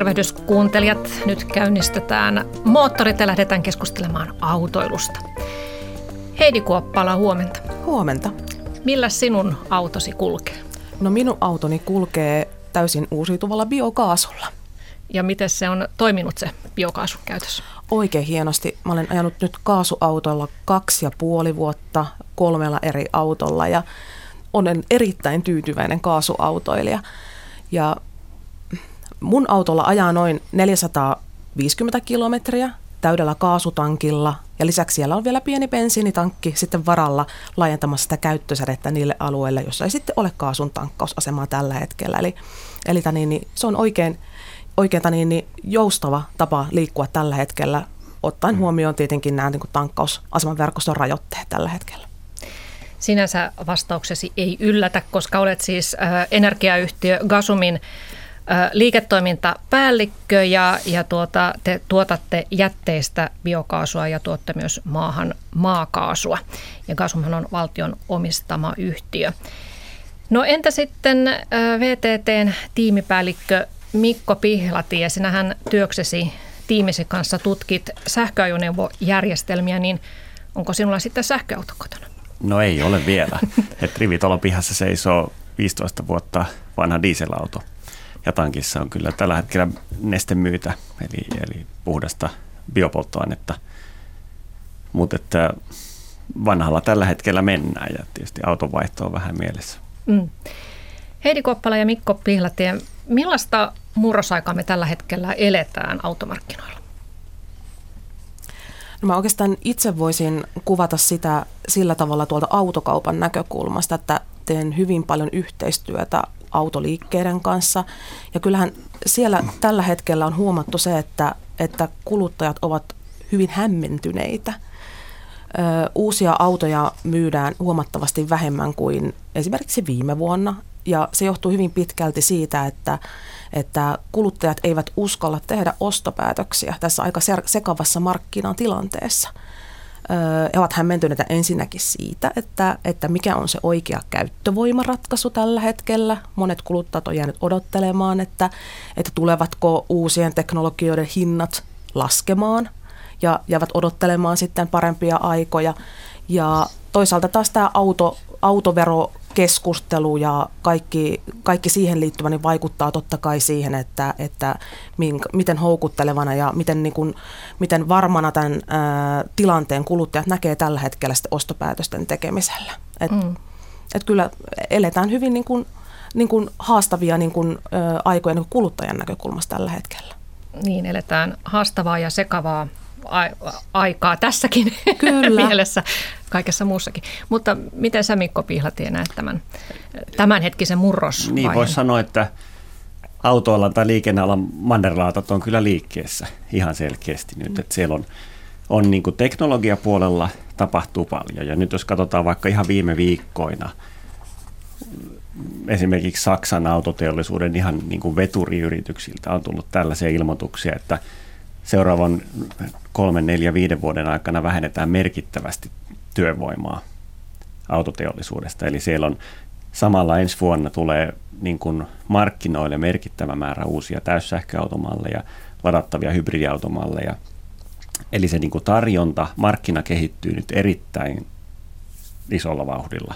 Tervehdys kuuntelijat. Nyt käynnistetään moottorit ja lähdetään keskustelemaan autoilusta. Heidi Kuoppala, huomenta. Huomenta. Millä sinun autosi kulkee? No minun autoni kulkee täysin uusiutuvalla biokaasulla. Ja miten se on toiminut se biokaasun käytössä? Oikein hienosti. Mä olen ajanut nyt kaasuautolla kaksi ja puoli vuotta kolmella eri autolla ja olen erittäin tyytyväinen kaasuautoilija. Ja mun autolla ajaa noin 450 kilometriä täydellä kaasutankilla ja lisäksi siellä on vielä pieni bensiinitankki sitten varalla laajentamassa sitä käyttösädettä niille alueille, jossa ei sitten ole kaasun tankkausasemaa tällä hetkellä. Eli, eli niin, niin, se on oikein, oikein niin, niin, joustava tapa liikkua tällä hetkellä, ottaen mm. huomioon tietenkin nämä niin tankkausaseman verkoston rajoitteet tällä hetkellä. Sinänsä vastauksesi ei yllätä, koska olet siis äh, energiayhtiö Gasumin liiketoimintapäällikkö ja, ja tuota, te tuotatte jätteistä biokaasua ja tuotte myös maahan maakaasua. Ja Gasumhan on valtion omistama yhtiö. No entä sitten VTTn tiimipäällikkö Mikko Pihlatie, sinähän työksesi tiimisi kanssa tutkit sähköajoneuvojärjestelmiä, niin onko sinulla sitten sähköauto kotona? No ei ole vielä. Et rivitalon pihassa seisoo 15 vuotta vanha dieselauto ja tankissa on kyllä tällä hetkellä nestemyytä, eli, eli puhdasta biopolttoainetta. Mutta että vanhalla tällä hetkellä mennään ja tietysti autonvaihto on vähän mielessä. Mm. Heidi Koppala ja Mikko Pihlatie, millaista murrosaikaa me tällä hetkellä eletään automarkkinoilla? No mä oikeastaan itse voisin kuvata sitä sillä tavalla tuolta autokaupan näkökulmasta, että teen hyvin paljon yhteistyötä autoliikkeiden kanssa. Ja kyllähän siellä tällä hetkellä on huomattu se, että, että kuluttajat ovat hyvin hämmentyneitä. Ö, uusia autoja myydään huomattavasti vähemmän kuin esimerkiksi viime vuonna. Ja se johtuu hyvin pitkälti siitä, että, että kuluttajat eivät uskalla tehdä ostopäätöksiä tässä aika sekavassa markkinatilanteessa – he ovat hämmentyneitä ensinnäkin siitä, että, että mikä on se oikea käyttövoimaratkaisu tällä hetkellä. Monet kuluttajat on jäänyt odottelemaan, että, että tulevatko uusien teknologioiden hinnat laskemaan ja jäävät odottelemaan sitten parempia aikoja. Ja toisaalta taas tämä auto, autovero keskustelu ja kaikki, kaikki siihen liittyvä niin vaikuttaa totta kai siihen, että, että minkä, miten houkuttelevana ja miten, niin kuin, miten varmana tämän ää, tilanteen kuluttajat näkee tällä hetkellä sitten ostopäätösten tekemisellä. Et, mm. et kyllä eletään hyvin niin kuin, niin kuin haastavia niin kuin, ä, aikoja niin kuin kuluttajan näkökulmasta tällä hetkellä. Niin, eletään haastavaa ja sekavaa aikaa tässäkin Kyllä. mielessä, kaikessa muussakin. Mutta miten sä Mikko Pihlatie näet tämän tämänhetkisen murros? Niin voisi sanoa, että autoilla tai liikennealan mannerlaatat on kyllä liikkeessä ihan selkeästi nyt, että siellä on, on niin kuin teknologiapuolella tapahtuu paljon ja nyt jos katsotaan vaikka ihan viime viikkoina, esimerkiksi Saksan autoteollisuuden ihan niin kuin veturiyrityksiltä on tullut tällaisia ilmoituksia, että seuraavan kolmen, neljä, viiden vuoden aikana vähennetään merkittävästi työvoimaa autoteollisuudesta. Eli siellä on samalla ensi vuonna tulee niin kuin markkinoille merkittävä määrä uusia täyssähköautomalleja, ladattavia hybridiautomalleja. Eli se niin kuin tarjonta, markkina kehittyy nyt erittäin isolla vauhdilla.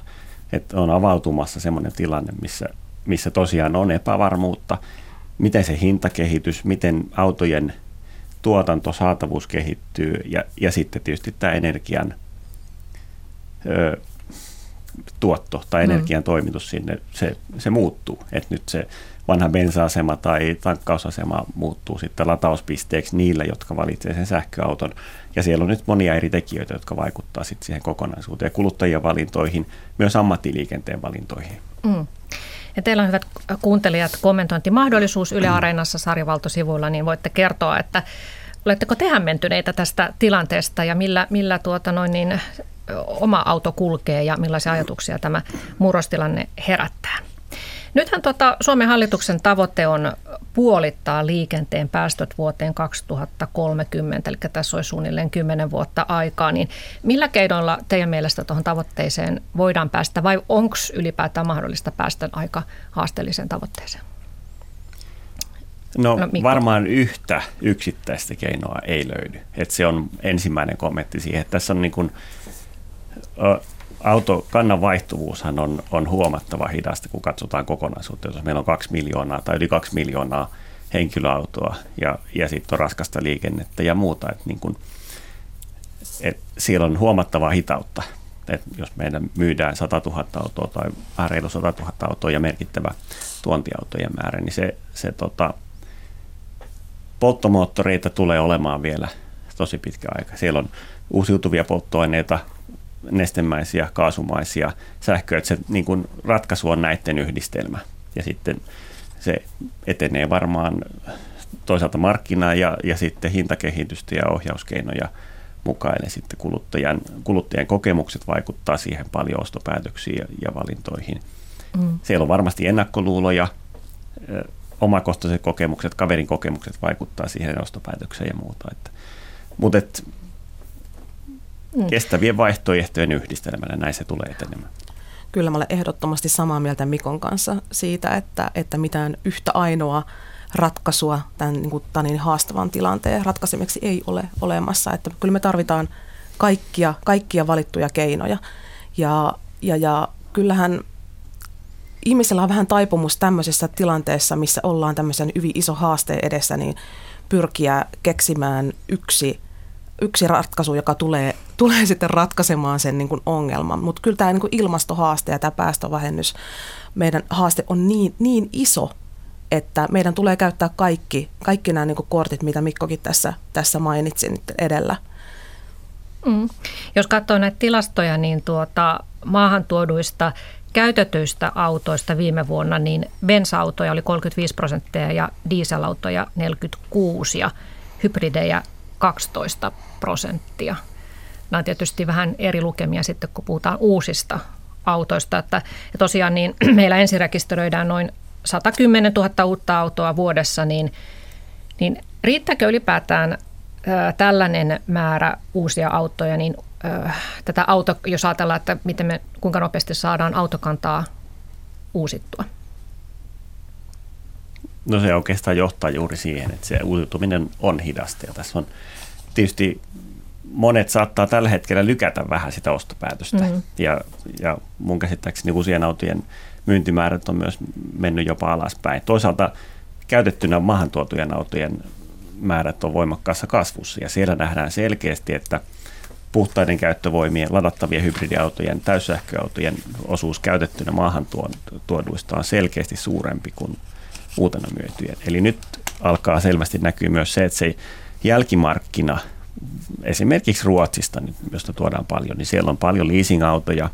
Että on avautumassa semmoinen tilanne, missä, missä tosiaan on epävarmuutta, miten se hintakehitys, miten autojen tuotanto, saatavuus kehittyy ja, ja sitten tietysti tämä energian ö, tuotto tai mm. energian mm. toimitus sinne, se, se muuttuu. Että nyt se vanha bensa-asema tai tankkausasema muuttuu sitten latauspisteeksi niille, jotka valitsevat sen sähköauton. Ja siellä on nyt monia eri tekijöitä, jotka vaikuttaa sitten siihen kokonaisuuteen, kuluttajien valintoihin, myös ammattiliikenteen valintoihin. Mm. Ja teillä on hyvät kuuntelijat kommentointimahdollisuus Yle Areenassa sarjavaltosivuilla, niin voitte kertoa, että oletteko te hämmentyneitä tästä tilanteesta ja millä, millä tuota noin niin, oma auto kulkee ja millaisia ajatuksia tämä murrostilanne herättää. Nythän tuota, Suomen hallituksen tavoite on puolittaa liikenteen päästöt vuoteen 2030, eli tässä olisi suunnilleen 10 vuotta aikaa. Niin millä keinoilla teidän mielestä tuohon tavoitteeseen voidaan päästä vai onko ylipäätään mahdollista päästä aika haasteelliseen tavoitteeseen? No, no varmaan yhtä yksittäistä keinoa ei löydy. Et se on ensimmäinen kommentti siihen. Että tässä on niin kuin, autokannan vaihtuvuushan on, on huomattava hidasta, kun katsotaan kokonaisuutta. Jos meillä on kaksi miljoonaa tai yli kaksi miljoonaa henkilöautoa ja, ja sitten on raskasta liikennettä ja muuta. Et niin kun, et siellä on huomattavaa hitautta. Et jos meidän myydään 100 000 autoa tai vähän reilu 100 000 autoa ja merkittävä tuontiautojen määrä, niin se, se tota, polttomoottoreita tulee olemaan vielä tosi pitkä aika. Siellä on uusiutuvia polttoaineita, nestemäisiä, kaasumaisia sähköä, että se niin kuin ratkaisu on näiden yhdistelmä. Ja sitten se etenee varmaan toisaalta markkinaa ja, ja sitten hintakehitystä ja ohjauskeinoja mukaan. Eli sitten kuluttajan, kuluttajien kokemukset vaikuttaa siihen paljon ostopäätöksiin ja, ja valintoihin. Mm. Siellä on varmasti ennakkoluuloja, omakohtaiset kokemukset, kaverin kokemukset vaikuttaa siihen ostopäätökseen ja muuta. Että, mutta et, mm. kestävien vaihtoehtojen yhdistelmällä näin se tulee etenemään. Kyllä mä olen ehdottomasti samaa mieltä Mikon kanssa siitä, että, että mitään yhtä ainoa ratkaisua tämän, niin kuin, tämän niin haastavan tilanteen ratkaisemiseksi ei ole olemassa. Että kyllä me tarvitaan kaikkia, kaikkia valittuja keinoja. Ja, ja, ja kyllähän ihmisellä on vähän taipumus tämmöisessä tilanteessa, missä ollaan tämmöisen hyvin iso haasteen edessä, niin pyrkiä keksimään yksi, yksi ratkaisu, joka tulee, tulee sitten ratkaisemaan sen niin kuin ongelman. Mutta kyllä tämä niin kuin ilmastohaaste ja tämä päästövähennys, meidän haaste on niin, niin iso, että meidän tulee käyttää kaikki, kaikki nämä niin kuin kortit, mitä Mikkokin tässä, tässä mainitsi nyt edellä. Mm. Jos katsoo näitä tilastoja, niin tuota, maahan tuoduista käytetyistä autoista viime vuonna, niin bensa-autoja oli 35 prosenttia ja dieselautoja 46 ja hybridejä 12 prosenttia. Nämä on tietysti vähän eri lukemia sitten, kun puhutaan uusista autoista. Että, ja tosiaan niin meillä ensirekisteröidään noin 110 000 uutta autoa vuodessa, niin, niin riittääkö ylipäätään ää, tällainen määrä uusia autoja, niin tätä auto, jos ajatellaan, että miten me, kuinka nopeasti saadaan autokantaa uusittua? No se oikeastaan johtaa juuri siihen, että se uusiutuminen on hidasta. Ja tässä on tietysti monet saattaa tällä hetkellä lykätä vähän sitä ostopäätöstä. Mm-hmm. Ja, ja mun käsittääkseni uusien autojen myyntimäärät on myös mennyt jopa alaspäin. Toisaalta käytettynä maahantuotujen autojen määrät on voimakkaassa kasvussa ja siellä nähdään selkeästi, että – puhtaiden käyttövoimien ladattavien hybridiautojen, täyssähköautojen osuus käytettynä maahan tuoduista on selkeästi suurempi kuin uutena myytyjen. Eli nyt alkaa selvästi näkyä myös se, että se jälkimarkkina, esimerkiksi Ruotsista, josta tuodaan paljon, niin siellä on paljon leasingautoja.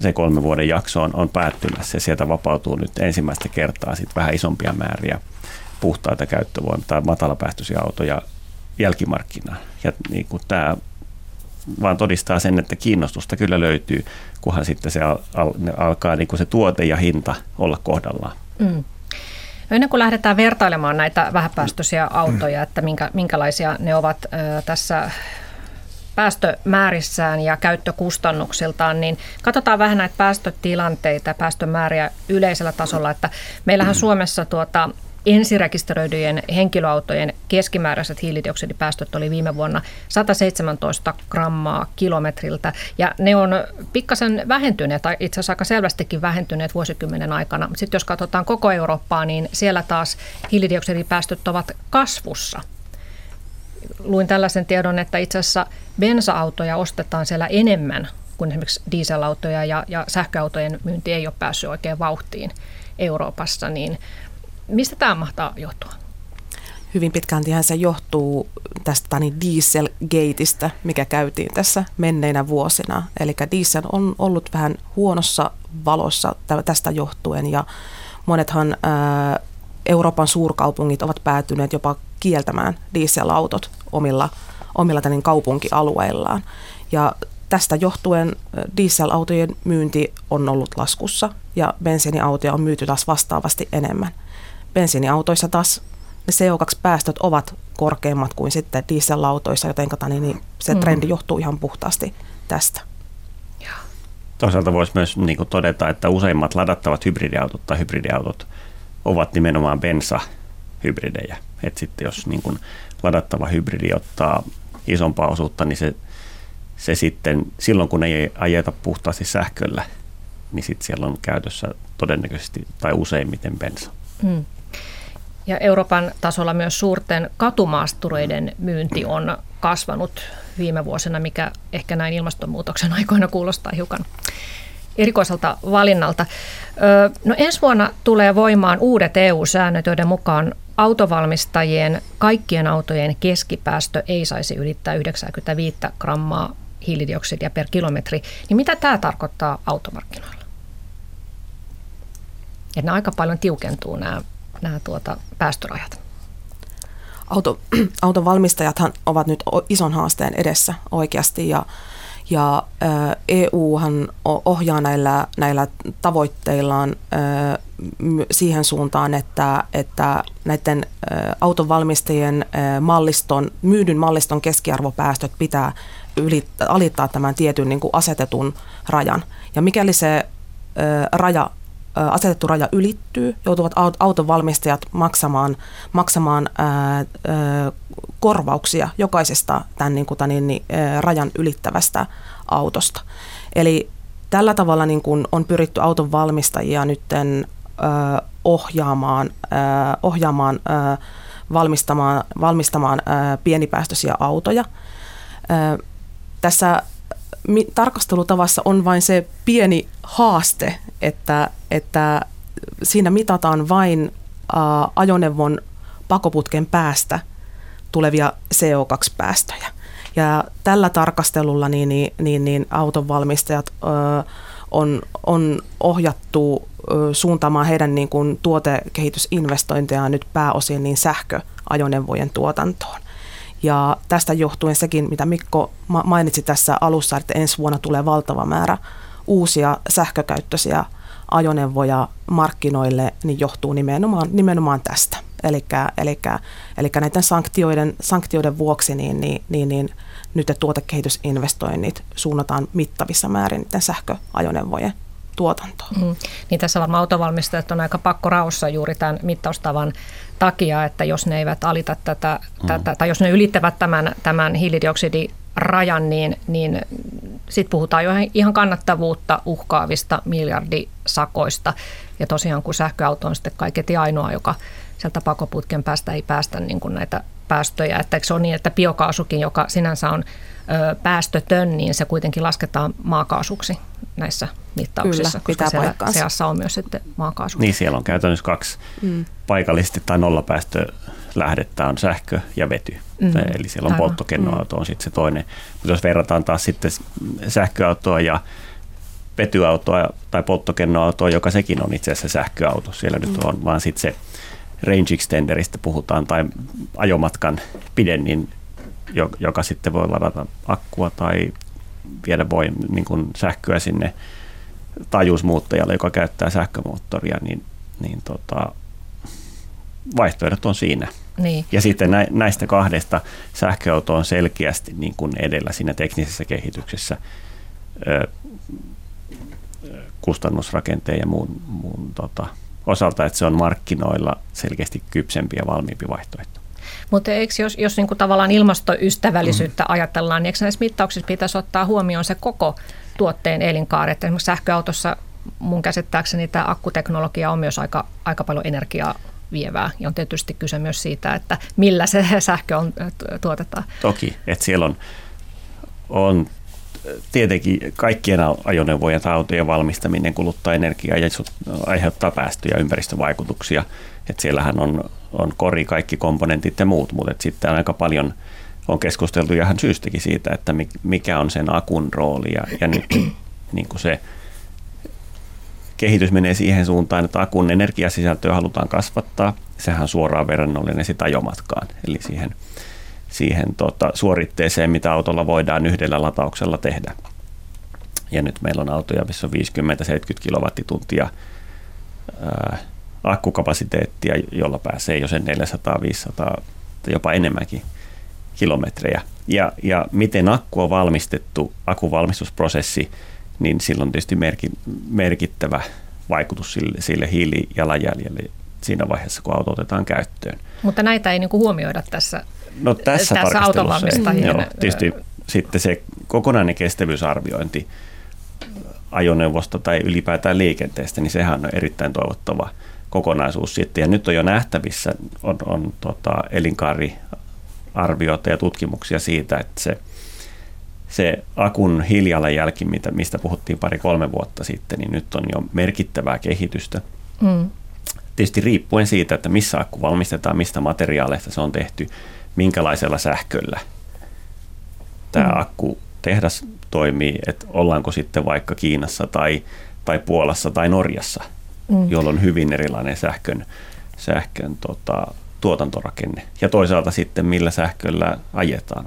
Se kolmen vuoden jakso on, on päättymässä ja sieltä vapautuu nyt ensimmäistä kertaa sit vähän isompia määriä puhtaita käyttövoimia tai matalapäästöisiä autoja jälkimarkkinaan. Ja niin kuin tämä vaan todistaa sen, että kiinnostusta kyllä löytyy, kunhan sitten se al, al, alkaa niin kuin se tuote ja hinta olla kohdallaan. Mm. No ennen kuin lähdetään vertailemaan näitä vähäpäästöisiä autoja, että minkä, minkälaisia ne ovat ö, tässä päästömäärissään ja käyttökustannuksiltaan, niin katsotaan vähän näitä päästötilanteita, päästömääriä yleisellä tasolla, että meillähän Suomessa tuota, ensirekisteröidyjen henkilöautojen keskimääräiset hiilidioksidipäästöt oli viime vuonna 117 grammaa kilometriltä ja ne on pikkasen vähentyneet, tai itse asiassa aika selvästikin vähentyneet vuosikymmenen aikana. Sitten jos katsotaan koko Eurooppaa, niin siellä taas hiilidioksidipäästöt ovat kasvussa. Luin tällaisen tiedon, että itse asiassa bensa-autoja ostetaan siellä enemmän kuin esimerkiksi dieselautoja ja, ja sähköautojen myynti ei ole päässyt oikein vauhtiin Euroopassa, niin Mistä tämä mahtaa johtua? Hyvin pitkälti se johtuu tästä niin dieselgateista, mikä käytiin tässä menneinä vuosina. Eli diesel on ollut vähän huonossa valossa tästä johtuen ja monethan ää, Euroopan suurkaupungit ovat päätyneet jopa kieltämään dieselautot omilla, omilla niin kaupunkialueillaan. Ja tästä johtuen dieselautojen myynti on ollut laskussa ja bensiiniautoja on myyty taas vastaavasti enemmän bensiiniautoissa taas ne CO2-päästöt ovat korkeammat kuin sitten dieselautoissa, joten niin, niin se mm. trendi johtuu ihan puhtaasti tästä. Toisaalta voisi myös niin kuin todeta, että useimmat ladattavat hybridiautot tai hybridiautot ovat nimenomaan bensahybridejä. Et sitten jos niin kun ladattava hybridi ottaa isompaa osuutta, niin se, se sitten silloin kun ei ajeta puhtaasti sähköllä, niin sitten siellä on käytössä todennäköisesti tai useimmiten bensa. Mm. Ja Euroopan tasolla myös suurten katumaastureiden myynti on kasvanut viime vuosina, mikä ehkä näin ilmastonmuutoksen aikoina kuulostaa hiukan erikoiselta valinnalta. No ensi vuonna tulee voimaan uudet EU-säännöt, joiden mukaan autovalmistajien kaikkien autojen keskipäästö ei saisi ylittää 95 grammaa hiilidioksidia per kilometri. Niin mitä tämä tarkoittaa automarkkinoilla? Että aika paljon tiukentuu nämä, nämä tuota, päästörajat. Auto, auton valmistajathan ovat nyt ison haasteen edessä oikeasti ja ja EUhan ohjaa näillä, näillä tavoitteillaan siihen suuntaan, että, että näiden autonvalmistajien malliston, myydyn malliston keskiarvopäästöt pitää ylittää, alittaa tämän tietyn niin kuin asetetun rajan. Ja mikäli se raja asetettu raja ylittyy, joutuvat autonvalmistajat maksamaan, maksamaan ää, ää, korvauksia jokaisesta tämän niin kuin, tämän, niin, ää, rajan ylittävästä autosta. Eli tällä tavalla niin kuin on pyritty auton valmistajia nytten ää, ohjaamaan, ää, ohjaamaan ää, valmistamaan, valmistamaan ää, pienipäästöisiä autoja. Ää, tässä tarkastelutavassa on vain se pieni haaste, että, että siinä mitataan vain ajoneuvon pakoputken päästä tulevia CO2-päästöjä. Ja tällä tarkastelulla niin, niin, niin, niin autonvalmistajat ö, on, on ohjattu ö, suuntaamaan heidän niin kuin tuotekehitysinvestointejaan nyt pääosin niin sähköajoneuvojen tuotantoon. Ja tästä johtuen sekin, mitä Mikko mainitsi tässä alussa, että ensi vuonna tulee valtava määrä uusia sähkökäyttöisiä ajoneuvoja markkinoille, niin johtuu nimenomaan, nimenomaan tästä. Eli näiden sanktioiden, sanktioiden vuoksi niin, niin, niin, niin nyt tuotekehitysinvestoinnit suunnataan mittavissa määrin sähköajoneuvojen tuotantoon. Mm. Niin tässä varmaan autovalmistajat on aika pakkoraussa juuri tämän mittaustavan takia, että jos ne eivät alita tätä, mm. tätä tai jos ne ylittävät tämän, tämän hiilidioksidirajan, niin, niin sitten puhutaan jo ihan kannattavuutta uhkaavista miljardisakoista. Ja tosiaan kun sähköauto on sitten kaiketi ainoa, joka sieltä pakoputken päästä ei päästä niin kuin näitä päästöjä. Että se on niin, että biokaasukin, joka sinänsä on päästötön, niin se kuitenkin lasketaan maakaasuksi näissä mittauksissa, Kyllä, koska siellä seassa on myös sitten maakaasu. Niin, siellä on käytännössä kaksi mm. paikallisesti tai nollapäästölähdettä on sähkö ja vety. Mm. Eli siellä on polttokennoauto on sitten se toinen. Mutta jos verrataan taas sitten sähköautoa ja vetyautoa tai polttokennoautoa, joka sekin on itse asiassa sähköauto. Siellä mm. nyt on vaan sitten se range extenderistä puhutaan tai ajomatkan pidennin, joka sitten voi ladata akkua tai viedä voi niin kuin sähköä sinne taajuusmuuttajalle, joka käyttää sähkömoottoria, niin, niin tota, vaihtoehdot on siinä. Niin. Ja sitten näistä kahdesta sähköauto on selkeästi niin kuin edellä siinä teknisessä kehityksessä kustannusrakenteen ja muun, muun tota, osalta, että se on markkinoilla selkeästi kypsempi ja valmiimpi vaihtoehto. Mutta eikö jos, jos niin kuin tavallaan ilmastoystävällisyyttä mm. ajatellaan, niin eikö näissä mittauksissa pitäisi ottaa huomioon se koko tuotteen elinkaari? Että esimerkiksi sähköautossa mun käsittääkseni tämä akkuteknologia on myös aika, aika paljon energiaa vievää. Ja on tietysti kyse myös siitä, että millä se sähkö on, tuotetaan. Toki, että siellä on, on tietenkin kaikkien ajoneuvojen tai autojen valmistaminen kuluttaa energiaa ja aiheuttaa päästöjä ja ympäristövaikutuksia. Et siellähän on, on kori, kaikki komponentit ja muut, mutta sitten aika paljon on keskusteltu ihan syystäkin siitä, että mikä on sen akun rooli ja, ja nyt niin kuin se kehitys menee siihen suuntaan, että akun energiasisältöä halutaan kasvattaa. Sehän on suoraan verrannollinen sitä ajomatkaan, eli siihen – siihen tota, suoritteeseen, mitä autolla voidaan yhdellä latauksella tehdä. Ja nyt meillä on autoja, missä on 50-70 kilowattituntia ää, akkukapasiteettia, jolla pääsee jo sen 400-500 tai jopa enemmänkin kilometrejä. Ja, ja miten akku on valmistettu, akkuvalmistusprosessi, niin sillä on tietysti merki, merkittävä vaikutus sille, sille hiilijalanjäljelle, siinä vaiheessa, kun auto otetaan käyttöön. Mutta näitä ei niin kuin huomioida tässä, no, tässä, tässä autovalmistajien... Joo, tietysti sitten se kokonainen kestävyysarviointi ajoneuvosta tai ylipäätään liikenteestä, niin sehän on erittäin toivottava kokonaisuus sitten. Ja nyt on jo nähtävissä on, on tota, elinkaariarvioita ja tutkimuksia siitä, että se, se akun hiljalanjälki, mitä, mistä puhuttiin pari-kolme vuotta sitten, niin nyt on jo merkittävää kehitystä. Mm. Tietysti riippuen siitä, että missä akku valmistetaan, mistä materiaaleista se on tehty, minkälaisella sähköllä tämä mm. akku tehdas toimii, että ollaanko sitten vaikka Kiinassa tai, tai Puolassa tai Norjassa, mm. jolloin on hyvin erilainen sähkön, sähkön tota, tuotantorakenne. Ja toisaalta sitten millä sähköllä ajetaan.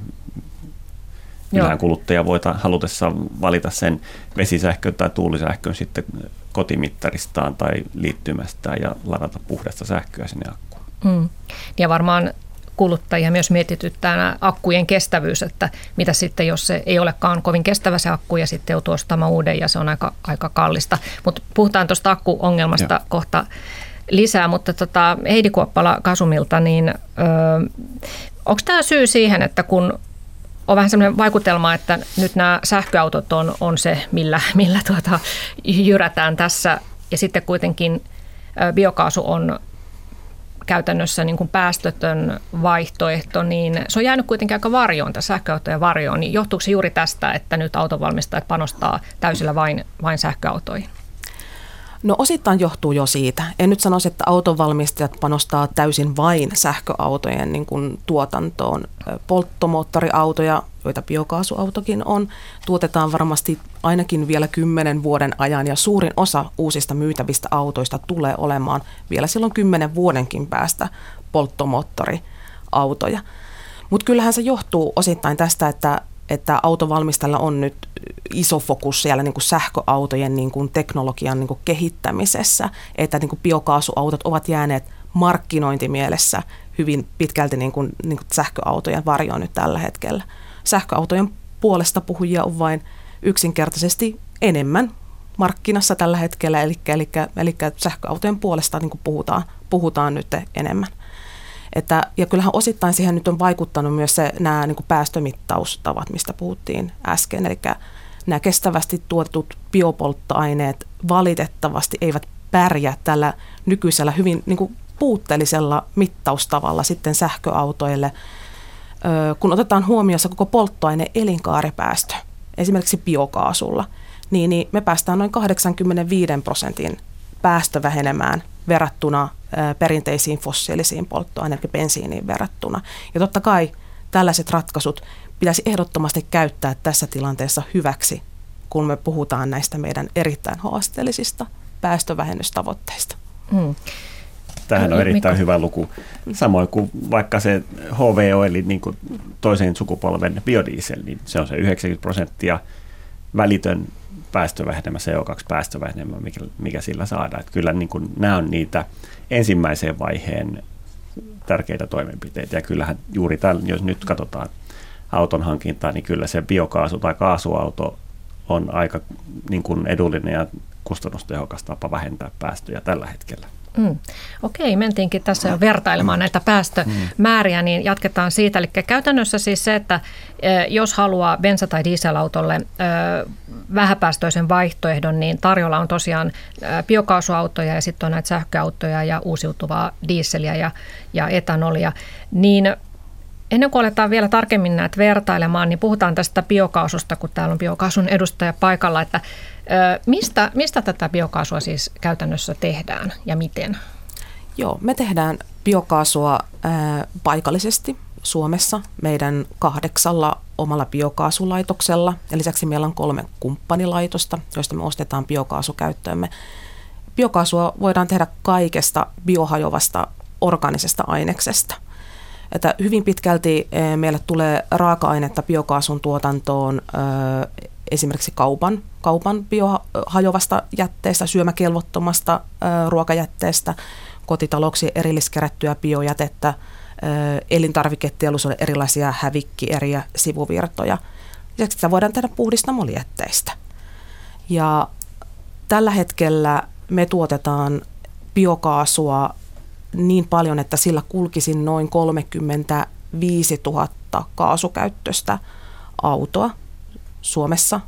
Kyllähän kuluttaja voi halutessa valita sen vesisähkön tai tuulisähkön sitten kotimittaristaan tai liittymästään ja ladata puhdasta sähköä sinne akkuun. Mm. Ja varmaan kuluttajia myös mietityttää nämä akkujen kestävyys, että mitä sitten, jos se ei olekaan kovin kestävä se akku ja sitten joutuu ostamaan uuden ja se on aika, aika kallista. Mutta puhutaan tuosta akkuongelmasta Joo. kohta lisää, mutta tota, Heidi Kuoppala Kasumilta, niin onko tämä syy siihen, että kun on vähän sellainen vaikutelma, että nyt nämä sähköautot on, on se, millä, millä tuota, jyrätään tässä ja sitten kuitenkin biokaasu on käytännössä niin kuin päästötön vaihtoehto, niin se on jäänyt kuitenkin aika varjoon, tässä sähköautojen varjoon. Niin johtuuko se juuri tästä, että nyt autovalmistajat panostaa täysillä vain, vain sähköautoihin? No osittain johtuu jo siitä. En nyt sanoisi, että autonvalmistajat panostaa täysin vain sähköautojen niin kuin tuotantoon. Polttomoottoriautoja, joita biokaasuautokin on, tuotetaan varmasti ainakin vielä kymmenen vuoden ajan ja suurin osa uusista myytävistä autoista tulee olemaan vielä silloin kymmenen vuodenkin päästä polttomoottoriautoja. Mutta kyllähän se johtuu osittain tästä, että että autovalmistalla on nyt iso fokus siellä niin kuin sähköautojen niin kuin teknologian niin kuin kehittämisessä, että niin kuin biokaasuautot ovat jääneet markkinointimielessä hyvin pitkälti niin kuin, niin kuin sähköautojen varjoon nyt tällä hetkellä. Sähköautojen puolesta puhujia on vain yksinkertaisesti enemmän markkinassa tällä hetkellä, eli, eli, eli sähköautojen puolesta niin kuin puhutaan, puhutaan nyt enemmän. Että, ja kyllähän osittain siihen nyt on vaikuttanut myös se, nämä niin kuin päästömittaustavat, mistä puhuttiin äsken. Eli nämä kestävästi tuotetut biopolttoaineet valitettavasti eivät pärjää tällä nykyisellä hyvin niin kuin puutteellisella mittaustavalla sitten sähköautoille, kun otetaan huomioon se koko polttoaineen elinkaaripäästö, esimerkiksi biokaasulla, niin, niin me päästään noin 85 prosentin päästövähenemään verrattuna perinteisiin fossiilisiin polttoaineisiin, bensiiniin verrattuna. Ja totta kai tällaiset ratkaisut pitäisi ehdottomasti käyttää tässä tilanteessa hyväksi, kun me puhutaan näistä meidän erittäin haasteellisista päästövähennystavoitteista. Mm. Tähän on erittäin hyvä luku. Samoin kuin vaikka se HVO, eli niin kuin toisen sukupolven biodiesel, niin se on se 90 prosenttia välitön päästövähenemä, CO2-päästövähenemä, mikä, mikä sillä saadaan. Että kyllä niin kuin, nämä on niitä ensimmäisen vaiheen tärkeitä toimenpiteitä. Ja kyllähän juuri tällä, jos nyt katsotaan auton hankintaa, niin kyllä se biokaasu tai kaasuauto on aika niin kuin edullinen ja kustannustehokas tapa vähentää päästöjä tällä hetkellä. Mm. Okei, mentiinkin tässä jo vertailemaan näitä päästömääriä, niin jatketaan siitä. Eli käytännössä siis se, että jos haluaa bensa- tai dieselautolle vähäpäästöisen vaihtoehdon, niin tarjolla on tosiaan biokaasuautoja ja sitten on näitä sähköautoja ja uusiutuvaa dieseliä ja, ja etanolia. Niin Ennen kuin aletaan vielä tarkemmin näitä vertailemaan, niin puhutaan tästä biokaasusta, kun täällä on biokaasun edustaja paikalla, että mistä, mistä tätä biokaasua siis käytännössä tehdään ja miten? Joo, me tehdään biokaasua paikallisesti Suomessa meidän kahdeksalla omalla biokaasulaitoksella. Ja lisäksi meillä on kolme kumppanilaitosta, joista me ostetaan biokaasukäyttöömme. Biokaasua voidaan tehdä kaikesta biohajovasta organisesta aineksesta – että hyvin pitkälti eh, meille tulee raaka-ainetta biokaasun tuotantoon esimerkiksi kaupan, kaupan biohajovasta jätteestä, syömäkelvottomasta ruokajätteestä, kotitalouksien erilliskerättyä biojätettä, elintarviketeollisuuden erilaisia hävikkieriä, sivuvirtoja. Lisäksi sitä voidaan tehdä puhdistamolietteistä. Ja tällä hetkellä me tuotetaan biokaasua niin paljon, että sillä kulkisi noin 35 000 kaasukäyttöistä autoa Suomessa.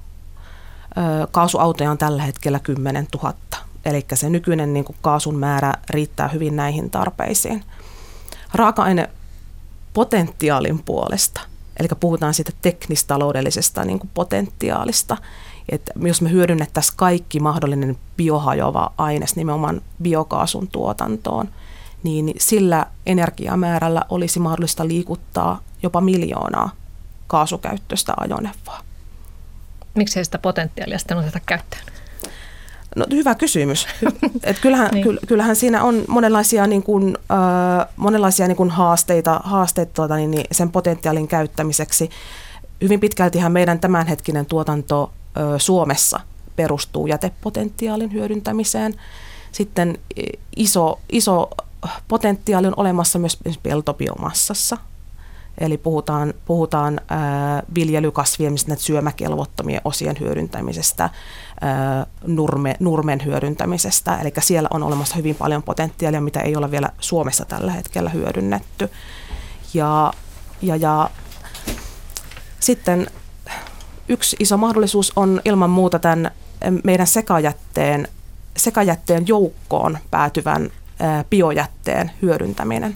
Kaasuautoja on tällä hetkellä 10 000, eli se nykyinen niin kuin kaasun määrä riittää hyvin näihin tarpeisiin. Raaka-aine potentiaalin puolesta, eli puhutaan siitä teknistaloudellisesta niin kuin potentiaalista, että jos me hyödynnettäisiin kaikki mahdollinen biohajoava aines nimenomaan biokaasun tuotantoon, niin sillä energiamäärällä olisi mahdollista liikuttaa jopa miljoonaa kaasukäyttöistä ajoneuvoa. Miksi ei sitä potentiaalia sitten oteta käyttöön? No hyvä kysymys. Et kyllähän, niin. kyllähän siinä on monenlaisia, niin kuin, äh, monenlaisia niin kuin haasteita, haasteita tuota, niin, niin sen potentiaalin käyttämiseksi. Hyvin pitkältihän meidän tämänhetkinen tuotanto äh, Suomessa perustuu jätepotentiaalin hyödyntämiseen. Sitten iso, iso potentiaali on olemassa myös peltobiomassassa. Eli puhutaan, puhutaan ää, viljelykasvien, näitä syömäkelvottomien osien hyödyntämisestä, nurme, nurmen hyödyntämisestä. Eli siellä on olemassa hyvin paljon potentiaalia, mitä ei ole vielä Suomessa tällä hetkellä hyödynnetty. Ja, ja, ja sitten yksi iso mahdollisuus on ilman muuta tämän meidän sekajätteen, sekajätteen joukkoon päätyvän biojätteen hyödyntäminen.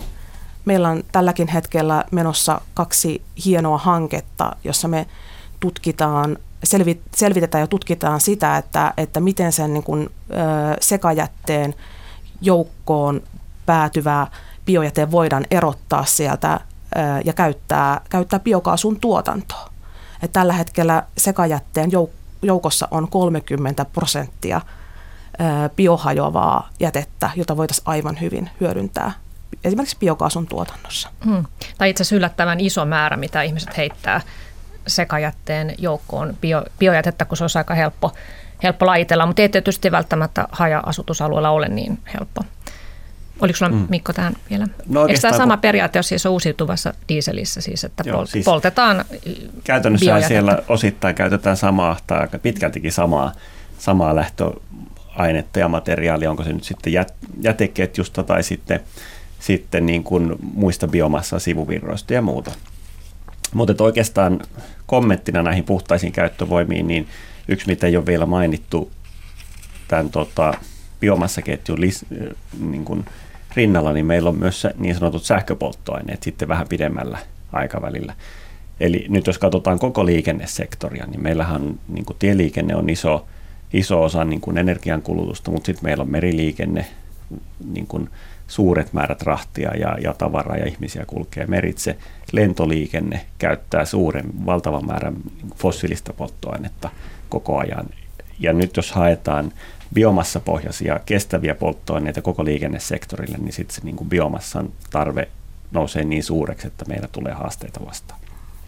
Meillä on tälläkin hetkellä menossa kaksi hienoa hanketta, jossa me tutkitaan, selvitetään ja tutkitaan sitä, että, että miten sen niin kuin, sekajätteen joukkoon päätyvää biojäte voidaan erottaa sieltä ja käyttää, käyttää biokaasun tuotantoa. Et tällä hetkellä sekajätteen joukossa on 30 prosenttia biohajoavaa jätettä, jota voitaisiin aivan hyvin hyödyntää esimerkiksi biokaasun tuotannossa. Hmm. Tai itse asiassa yllättävän iso määrä, mitä ihmiset heittää sekajätteen joukkoon bio, biojätettä, kun se on aika helppo, helppo lajitella, mutta ei tietysti välttämättä haja-asutusalueella ole niin helppo. Oliko sulla mm. Mikko tähän vielä? No Eikö tämä sama periaate, jos siis uusiutuvassa diiselissä, siis että Joo, siis poltetaan Käytännössä biojätettä. siellä osittain käytetään samaa tai aika pitkältikin samaa, samaa lähtöainetta ja materiaalia, onko se nyt sitten jät, jäteketjusta tai sitten sitten niin kuin muista biomassa sivuvirroista ja muuta. Mutta oikeastaan kommenttina näihin puhtaisiin käyttövoimiin, niin yksi mitä ei ole vielä mainittu tämän tota, biomassaketjun lis, niin kuin rinnalla, niin meillä on myös niin sanotut sähköpolttoaineet sitten vähän pidemmällä aikavälillä. Eli nyt jos katsotaan koko liikennesektoria, niin meillähän niin kuin tieliikenne on iso, iso osa niin kuin energiankulutusta, mutta sitten meillä on meriliikenne, niin kuin suuret määrät rahtia ja, ja tavaraa ja ihmisiä kulkee meritse. Lentoliikenne käyttää suuren, valtavan määrän fossiilista polttoainetta koko ajan. Ja nyt jos haetaan biomassapohjaisia kestäviä polttoaineita koko liikennesektorille, niin sitten se niin kuin biomassan tarve nousee niin suureksi, että meillä tulee haasteita vastaan.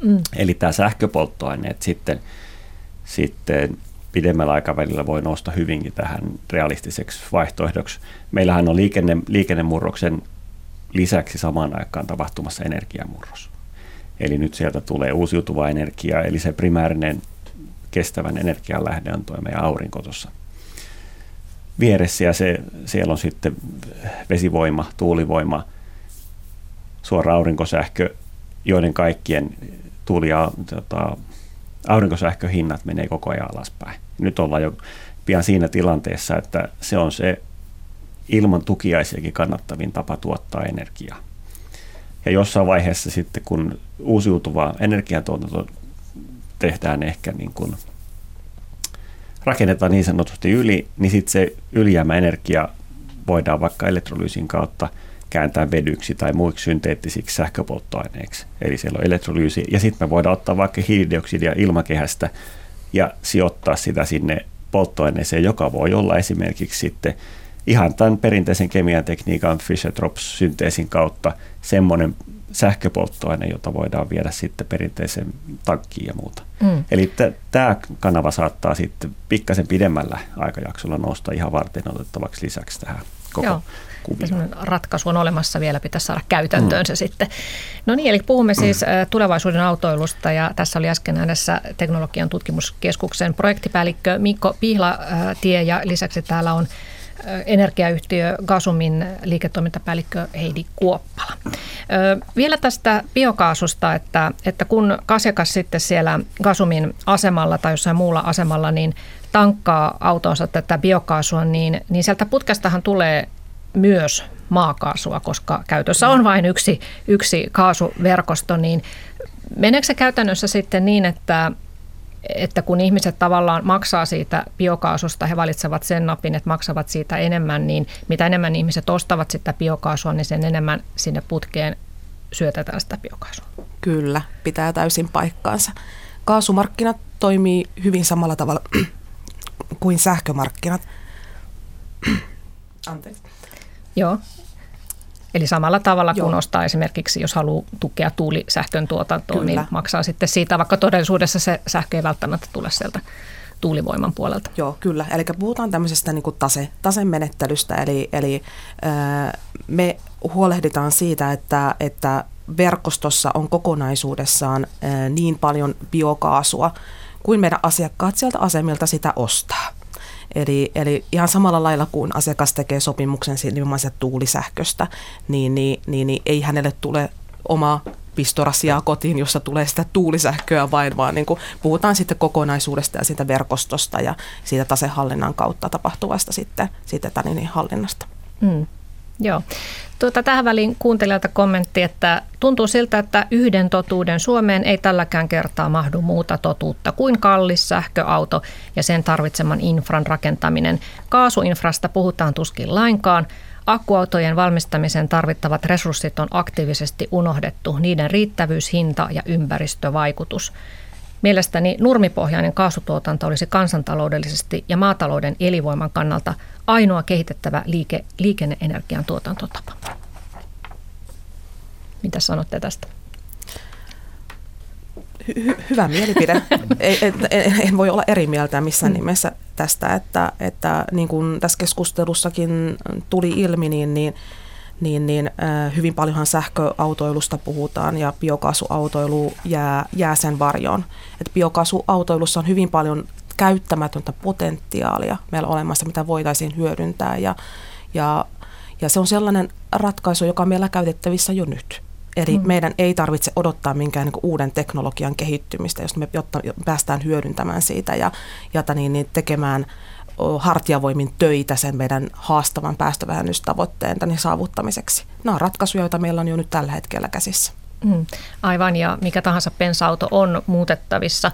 Mm. Eli tämä sähköpolttoaineet sitten, sitten pidemmällä aikavälillä voi nousta hyvinkin tähän realistiseksi vaihtoehdoksi. Meillähän on liikenne, liikennemurroksen lisäksi samaan aikaan tapahtumassa energiamurros. Eli nyt sieltä tulee uusiutuvaa energiaa, eli se primäärinen kestävän energian lähde on tuo meidän aurinko tuossa vieressä ja se, siellä on sitten vesivoima, tuulivoima, suora aurinkosähkö, joiden kaikkien tuuli- ja tota, aurinkosähköhinnat menee koko ajan alaspäin. Nyt ollaan jo pian siinä tilanteessa, että se on se ilman tukiaisiakin kannattavin tapa tuottaa energiaa. Ja jossain vaiheessa sitten, kun uusiutuva energiatuotanto tehdään ehkä niin kuin rakennetaan niin sanotusti yli, niin sitten se ylijäämäenergia voidaan vaikka elektrolyysin kautta – kääntää vedyksi tai muiksi synteettisiksi sähköpolttoaineiksi. Eli siellä on elektrolyysi. Ja sitten me voidaan ottaa vaikka hiilidioksidia ilmakehästä ja sijoittaa sitä sinne polttoaineeseen, joka voi olla esimerkiksi sitten ihan tämän perinteisen kemian tekniikan Fischer-Tropsch-synteesin kautta semmoinen sähköpolttoaine, jota voidaan viedä sitten perinteisen tankkiin ja muuta. Mm. Eli tämä kanava saattaa sitten pikkasen pidemmällä aikajaksolla nousta ihan varten otettavaksi lisäksi tähän koko Joo. Ratkaisu on olemassa vielä, pitäisi saada käytäntöön mm. se sitten. No niin, eli puhumme siis mm. tulevaisuuden autoilusta ja tässä oli äsken äänessä Teknologian tutkimuskeskuksen projektipäällikkö Mikko Pihlatie ja lisäksi täällä on energiayhtiö Gasumin liiketoimintapäällikkö Heidi Kuoppala. Vielä tästä biokaasusta, että, että kun asiakas sitten siellä Gasumin asemalla tai jossain muulla asemalla niin tankkaa autonsa tätä biokaasua, niin, niin sieltä putkestahan tulee myös maakaasua, koska käytössä on vain yksi, yksi kaasuverkosto, niin meneekö se käytännössä sitten niin, että, että kun ihmiset tavallaan maksaa siitä biokaasusta, he valitsevat sen napin, että maksavat siitä enemmän, niin mitä enemmän ihmiset ostavat sitä biokaasua, niin sen enemmän sinne putkeen syötetään sitä biokaasua. Kyllä, pitää täysin paikkaansa. Kaasumarkkinat toimii hyvin samalla tavalla kuin sähkömarkkinat. Anteeksi. Joo. Eli samalla tavalla kuin ostaa esimerkiksi, jos haluaa tukea tuulisähkön tuotantoa, niin Kyllä. niin maksaa sitten siitä, vaikka todellisuudessa se sähkö ei välttämättä tule sieltä tuulivoiman puolelta. Joo, kyllä. Eli puhutaan tämmöisestä niin kuin tase, tasemenettelystä, eli, eli äh, me huolehditaan siitä, että, että verkostossa on kokonaisuudessaan äh, niin paljon biokaasua, kuin meidän asiakkaat sieltä asemilta sitä ostaa. Eli, eli ihan samalla lailla kuin asiakas tekee sopimuksen nimenomaan tuulisähköstä, niin, niin, niin, niin ei hänelle tule omaa pistorasiaa kotiin, jossa tulee sitä tuulisähköä vain, vaan niin kuin puhutaan sitten kokonaisuudesta ja siitä verkostosta ja siitä tasehallinnan kautta tapahtuvasta sitten, sitten tämän niin hallinnasta. Mm. Joo. Tuota, tähän väliin kuuntelijalta kommentti, että tuntuu siltä, että yhden totuuden Suomeen ei tälläkään kertaa mahdu muuta totuutta kuin kallis sähköauto ja sen tarvitseman infran rakentaminen. Kaasuinfrasta puhutaan tuskin lainkaan. Akkuautojen valmistamiseen tarvittavat resurssit on aktiivisesti unohdettu, niiden riittävyys, hinta ja ympäristövaikutus. Mielestäni nurmipohjainen kaasutuotanto olisi kansantaloudellisesti ja maatalouden elinvoiman kannalta ainoa kehitettävä liike, liikenneenergian tuotantotapa. Mitä sanotte tästä? Hy- hyvä mielipide. ei, en, en voi olla eri mieltä missään mm. nimessä tästä, että, että niin kuin tässä keskustelussakin tuli ilmi, niin, niin niin, niin hyvin paljonhan sähköautoilusta puhutaan ja biokaasuautoilu jää, jää sen varjoon. Et biokaasuautoilussa on hyvin paljon käyttämätöntä potentiaalia meillä olemassa, mitä voitaisiin hyödyntää ja, ja, ja se on sellainen ratkaisu, joka on meillä käytettävissä jo nyt. Eli mm. meidän ei tarvitse odottaa minkään niin uuden teknologian kehittymistä, jos me jotta päästään hyödyntämään siitä ja, ja niin, niin tekemään hartiavoimin töitä sen meidän haastavan päästövähennystavoitteen tänne saavuttamiseksi. Nämä on ratkaisuja, joita meillä on jo nyt tällä hetkellä käsissä. Mm, aivan, ja mikä tahansa pensauto on muutettavissa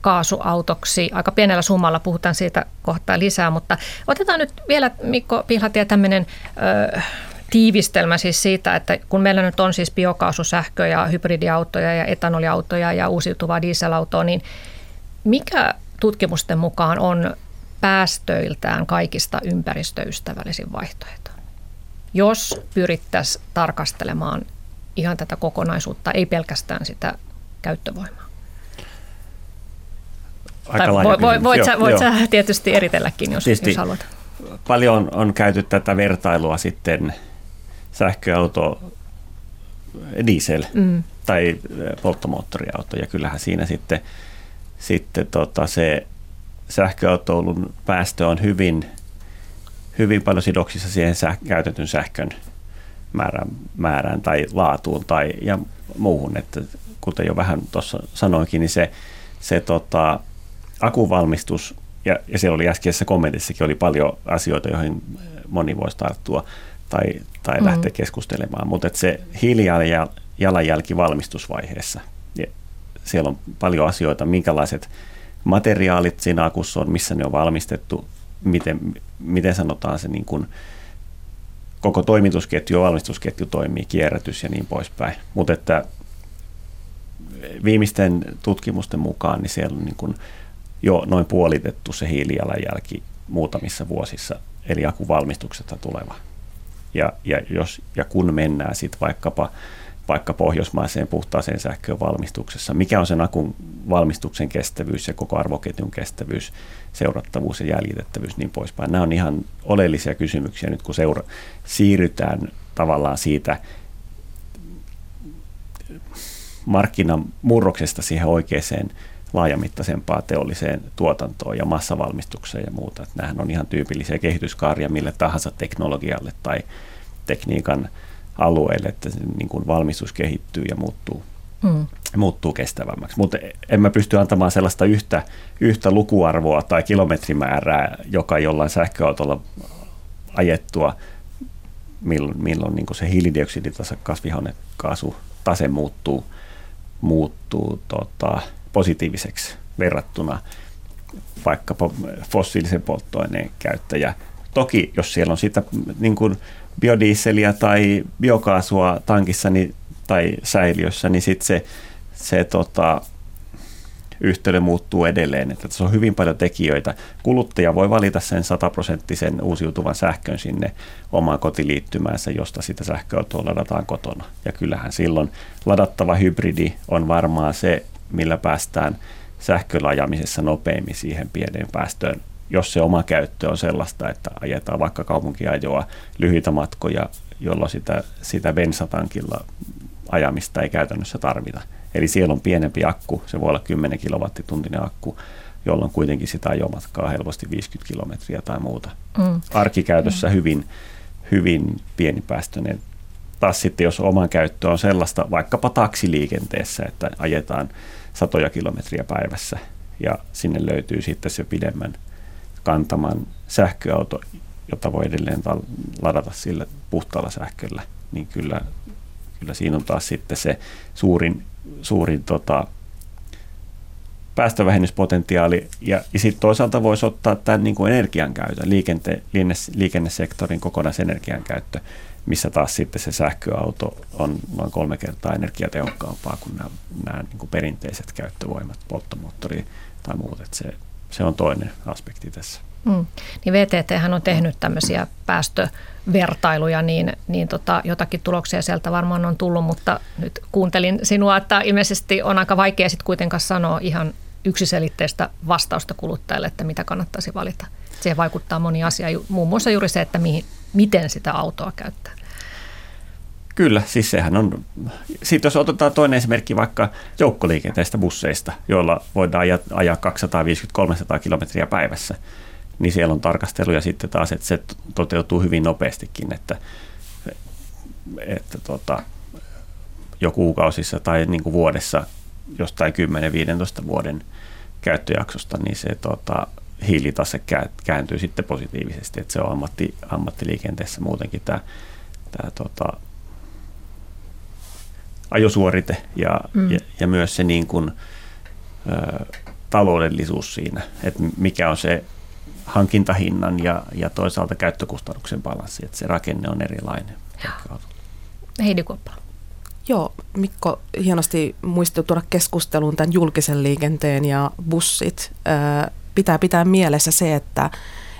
kaasuautoksi. Aika pienellä summalla puhutaan siitä kohtaa lisää, mutta otetaan nyt vielä Mikko Pihlatie tämmöinen ö, tiivistelmä siis siitä, että kun meillä nyt on siis biokaasusähkö ja hybridiautoja ja etanoliautoja ja uusiutuvaa dieselautoa, niin mikä tutkimusten mukaan on päästöiltään kaikista ympäristöystävällisin vaihtoehto. Jos pyrittäisiin tarkastelemaan ihan tätä kokonaisuutta, ei pelkästään sitä käyttövoimaa. Aika tai voi, voi, voit, sä, voit sä tietysti eritelläkin, jos, tietysti jos haluat. Paljon on käyty tätä vertailua sitten sähköauto, diesel mm. tai polttomoottoriauto, ja kyllähän siinä sitten, sitten tota se sähköautoilun päästö on hyvin, hyvin paljon sidoksissa siihen säh- käytetyn sähkön määrään, määrään tai laatuun tai ja muuhun. Että kuten jo vähän tuossa sanoinkin, niin se, se tota, akuvalmistus, ja, ja siellä oli äskeisessä kommentissakin oli paljon asioita, joihin moni voisi tarttua tai, tai mm. lähteä keskustelemaan, mutta se hiilijalanjälki valmistusvaiheessa, ja siellä on paljon asioita, minkälaiset materiaalit siinä akussa on, missä ne on valmistettu, miten, miten sanotaan se niin kuin, koko toimitusketju ja valmistusketju toimii, kierrätys ja niin poispäin. Mutta että viimeisten tutkimusten mukaan niin siellä on niin kuin jo noin puolitettu se hiilijalanjälki muutamissa vuosissa, eli akuvalmistuksesta tuleva. Ja, ja, jos, ja kun mennään sitten vaikkapa vaikka pohjoismaiseen puhtaaseen sähköön valmistuksessa. Mikä on sen akun valmistuksen kestävyys ja koko arvoketjun kestävyys, seurattavuus ja jäljitettävyys niin poispäin. Nämä on ihan oleellisia kysymyksiä nyt kun seura- siirrytään tavallaan siitä markkinan murroksesta siihen oikeaan laajamittaisempaa teolliseen tuotantoon ja massavalmistukseen ja muuta. Että nämähän on ihan tyypillisiä kehityskaaria mille tahansa teknologialle tai tekniikan alueelle, että niin kuin valmistus kehittyy ja muuttuu, mm. muuttuu kestävämmäksi. Mutta en mä pysty antamaan sellaista yhtä, yhtä lukuarvoa tai kilometrimäärää, joka jollain sähköautolla ajettua, milloin, milloin niin se hiilidioksiditasa kasvihuonekaasu tase muuttuu, muuttuu tota, positiiviseksi verrattuna vaikkapa fossiilisen polttoaineen käyttäjä. Toki jos siellä on sitä niin kuin biodieseliä tai biokaasua tankissa niin, tai säiliössä, niin sitten se, se tota, yhtälö muuttuu edelleen. Että tässä on hyvin paljon tekijöitä. Kuluttaja voi valita sen sataprosenttisen uusiutuvan sähkön sinne omaan kotiliittymäänsä, josta sitä sähköautoa ladataan kotona. Ja kyllähän silloin ladattava hybridi on varmaan se, millä päästään sähkölajamisessa nopeimmin siihen pieneen päästöön jos se oma käyttö on sellaista, että ajetaan vaikka kaupunkiajoa lyhyitä matkoja, jolloin sitä, sitä bensatankilla ajamista ei käytännössä tarvita. Eli siellä on pienempi akku, se voi olla 10 kilowattituntinen akku, jolloin kuitenkin sitä ajomatkaa helposti 50 kilometriä tai muuta. Mm. Arkikäytössä mm. hyvin, hyvin pienipäästöinen. Taas sitten, jos oman käyttö on sellaista, vaikkapa taksiliikenteessä, että ajetaan satoja kilometriä päivässä ja sinne löytyy sitten se pidemmän kantaman sähköauto, jota voi edelleen ladata sillä puhtaalla sähköllä, niin kyllä, kyllä siinä on taas sitten se suurin, suurin tota, päästövähennyspotentiaali. Ja, ja sitten toisaalta voisi ottaa tämän niin kuin energian käytön, liikente, liikenne, liikennesektorin kokonaisenergian käyttö, missä taas sitten se sähköauto on noin kolme kertaa energiatehokkaampaa kuin nämä, nämä niin kuin perinteiset käyttövoimat, polttomoottori tai muut. Että se, se on toinen aspekti tässä. Mm. Niin VTT on tehnyt tämmöisiä päästövertailuja, niin, niin tota, jotakin tuloksia sieltä varmaan on tullut, mutta nyt kuuntelin sinua, että ilmeisesti on aika vaikea sitten kuitenkaan sanoa ihan yksiselitteistä vastausta kuluttajalle, että mitä kannattaisi valita. Siihen vaikuttaa moni asia, muun muassa juuri se, että mihin, miten sitä autoa käyttää. Kyllä, siis sehän on, sitten jos otetaan toinen esimerkki vaikka joukkoliikenteestä busseista, joilla voidaan ajaa 250-300 kilometriä päivässä, niin siellä on tarkasteluja sitten taas, että se toteutuu hyvin nopeastikin, että, että tota, jo kuukausissa tai niin kuin vuodessa jostain 10-15 vuoden käyttöjaksosta, niin se tota, hiilitase kääntyy sitten positiivisesti, että se on ammatti, ammattiliikenteessä muutenkin tämä, tämä tota, ajosuorite ja, mm. ja, ja myös se niin kuin, ö, taloudellisuus siinä, että mikä on se hankintahinnan ja, ja toisaalta käyttökustannuksen balanssi, että se rakenne on erilainen. Heidi Kuoppa. Joo, Mikko hienosti muisti tuoda keskusteluun tämän julkisen liikenteen ja bussit. Pitää pitää mielessä se, että,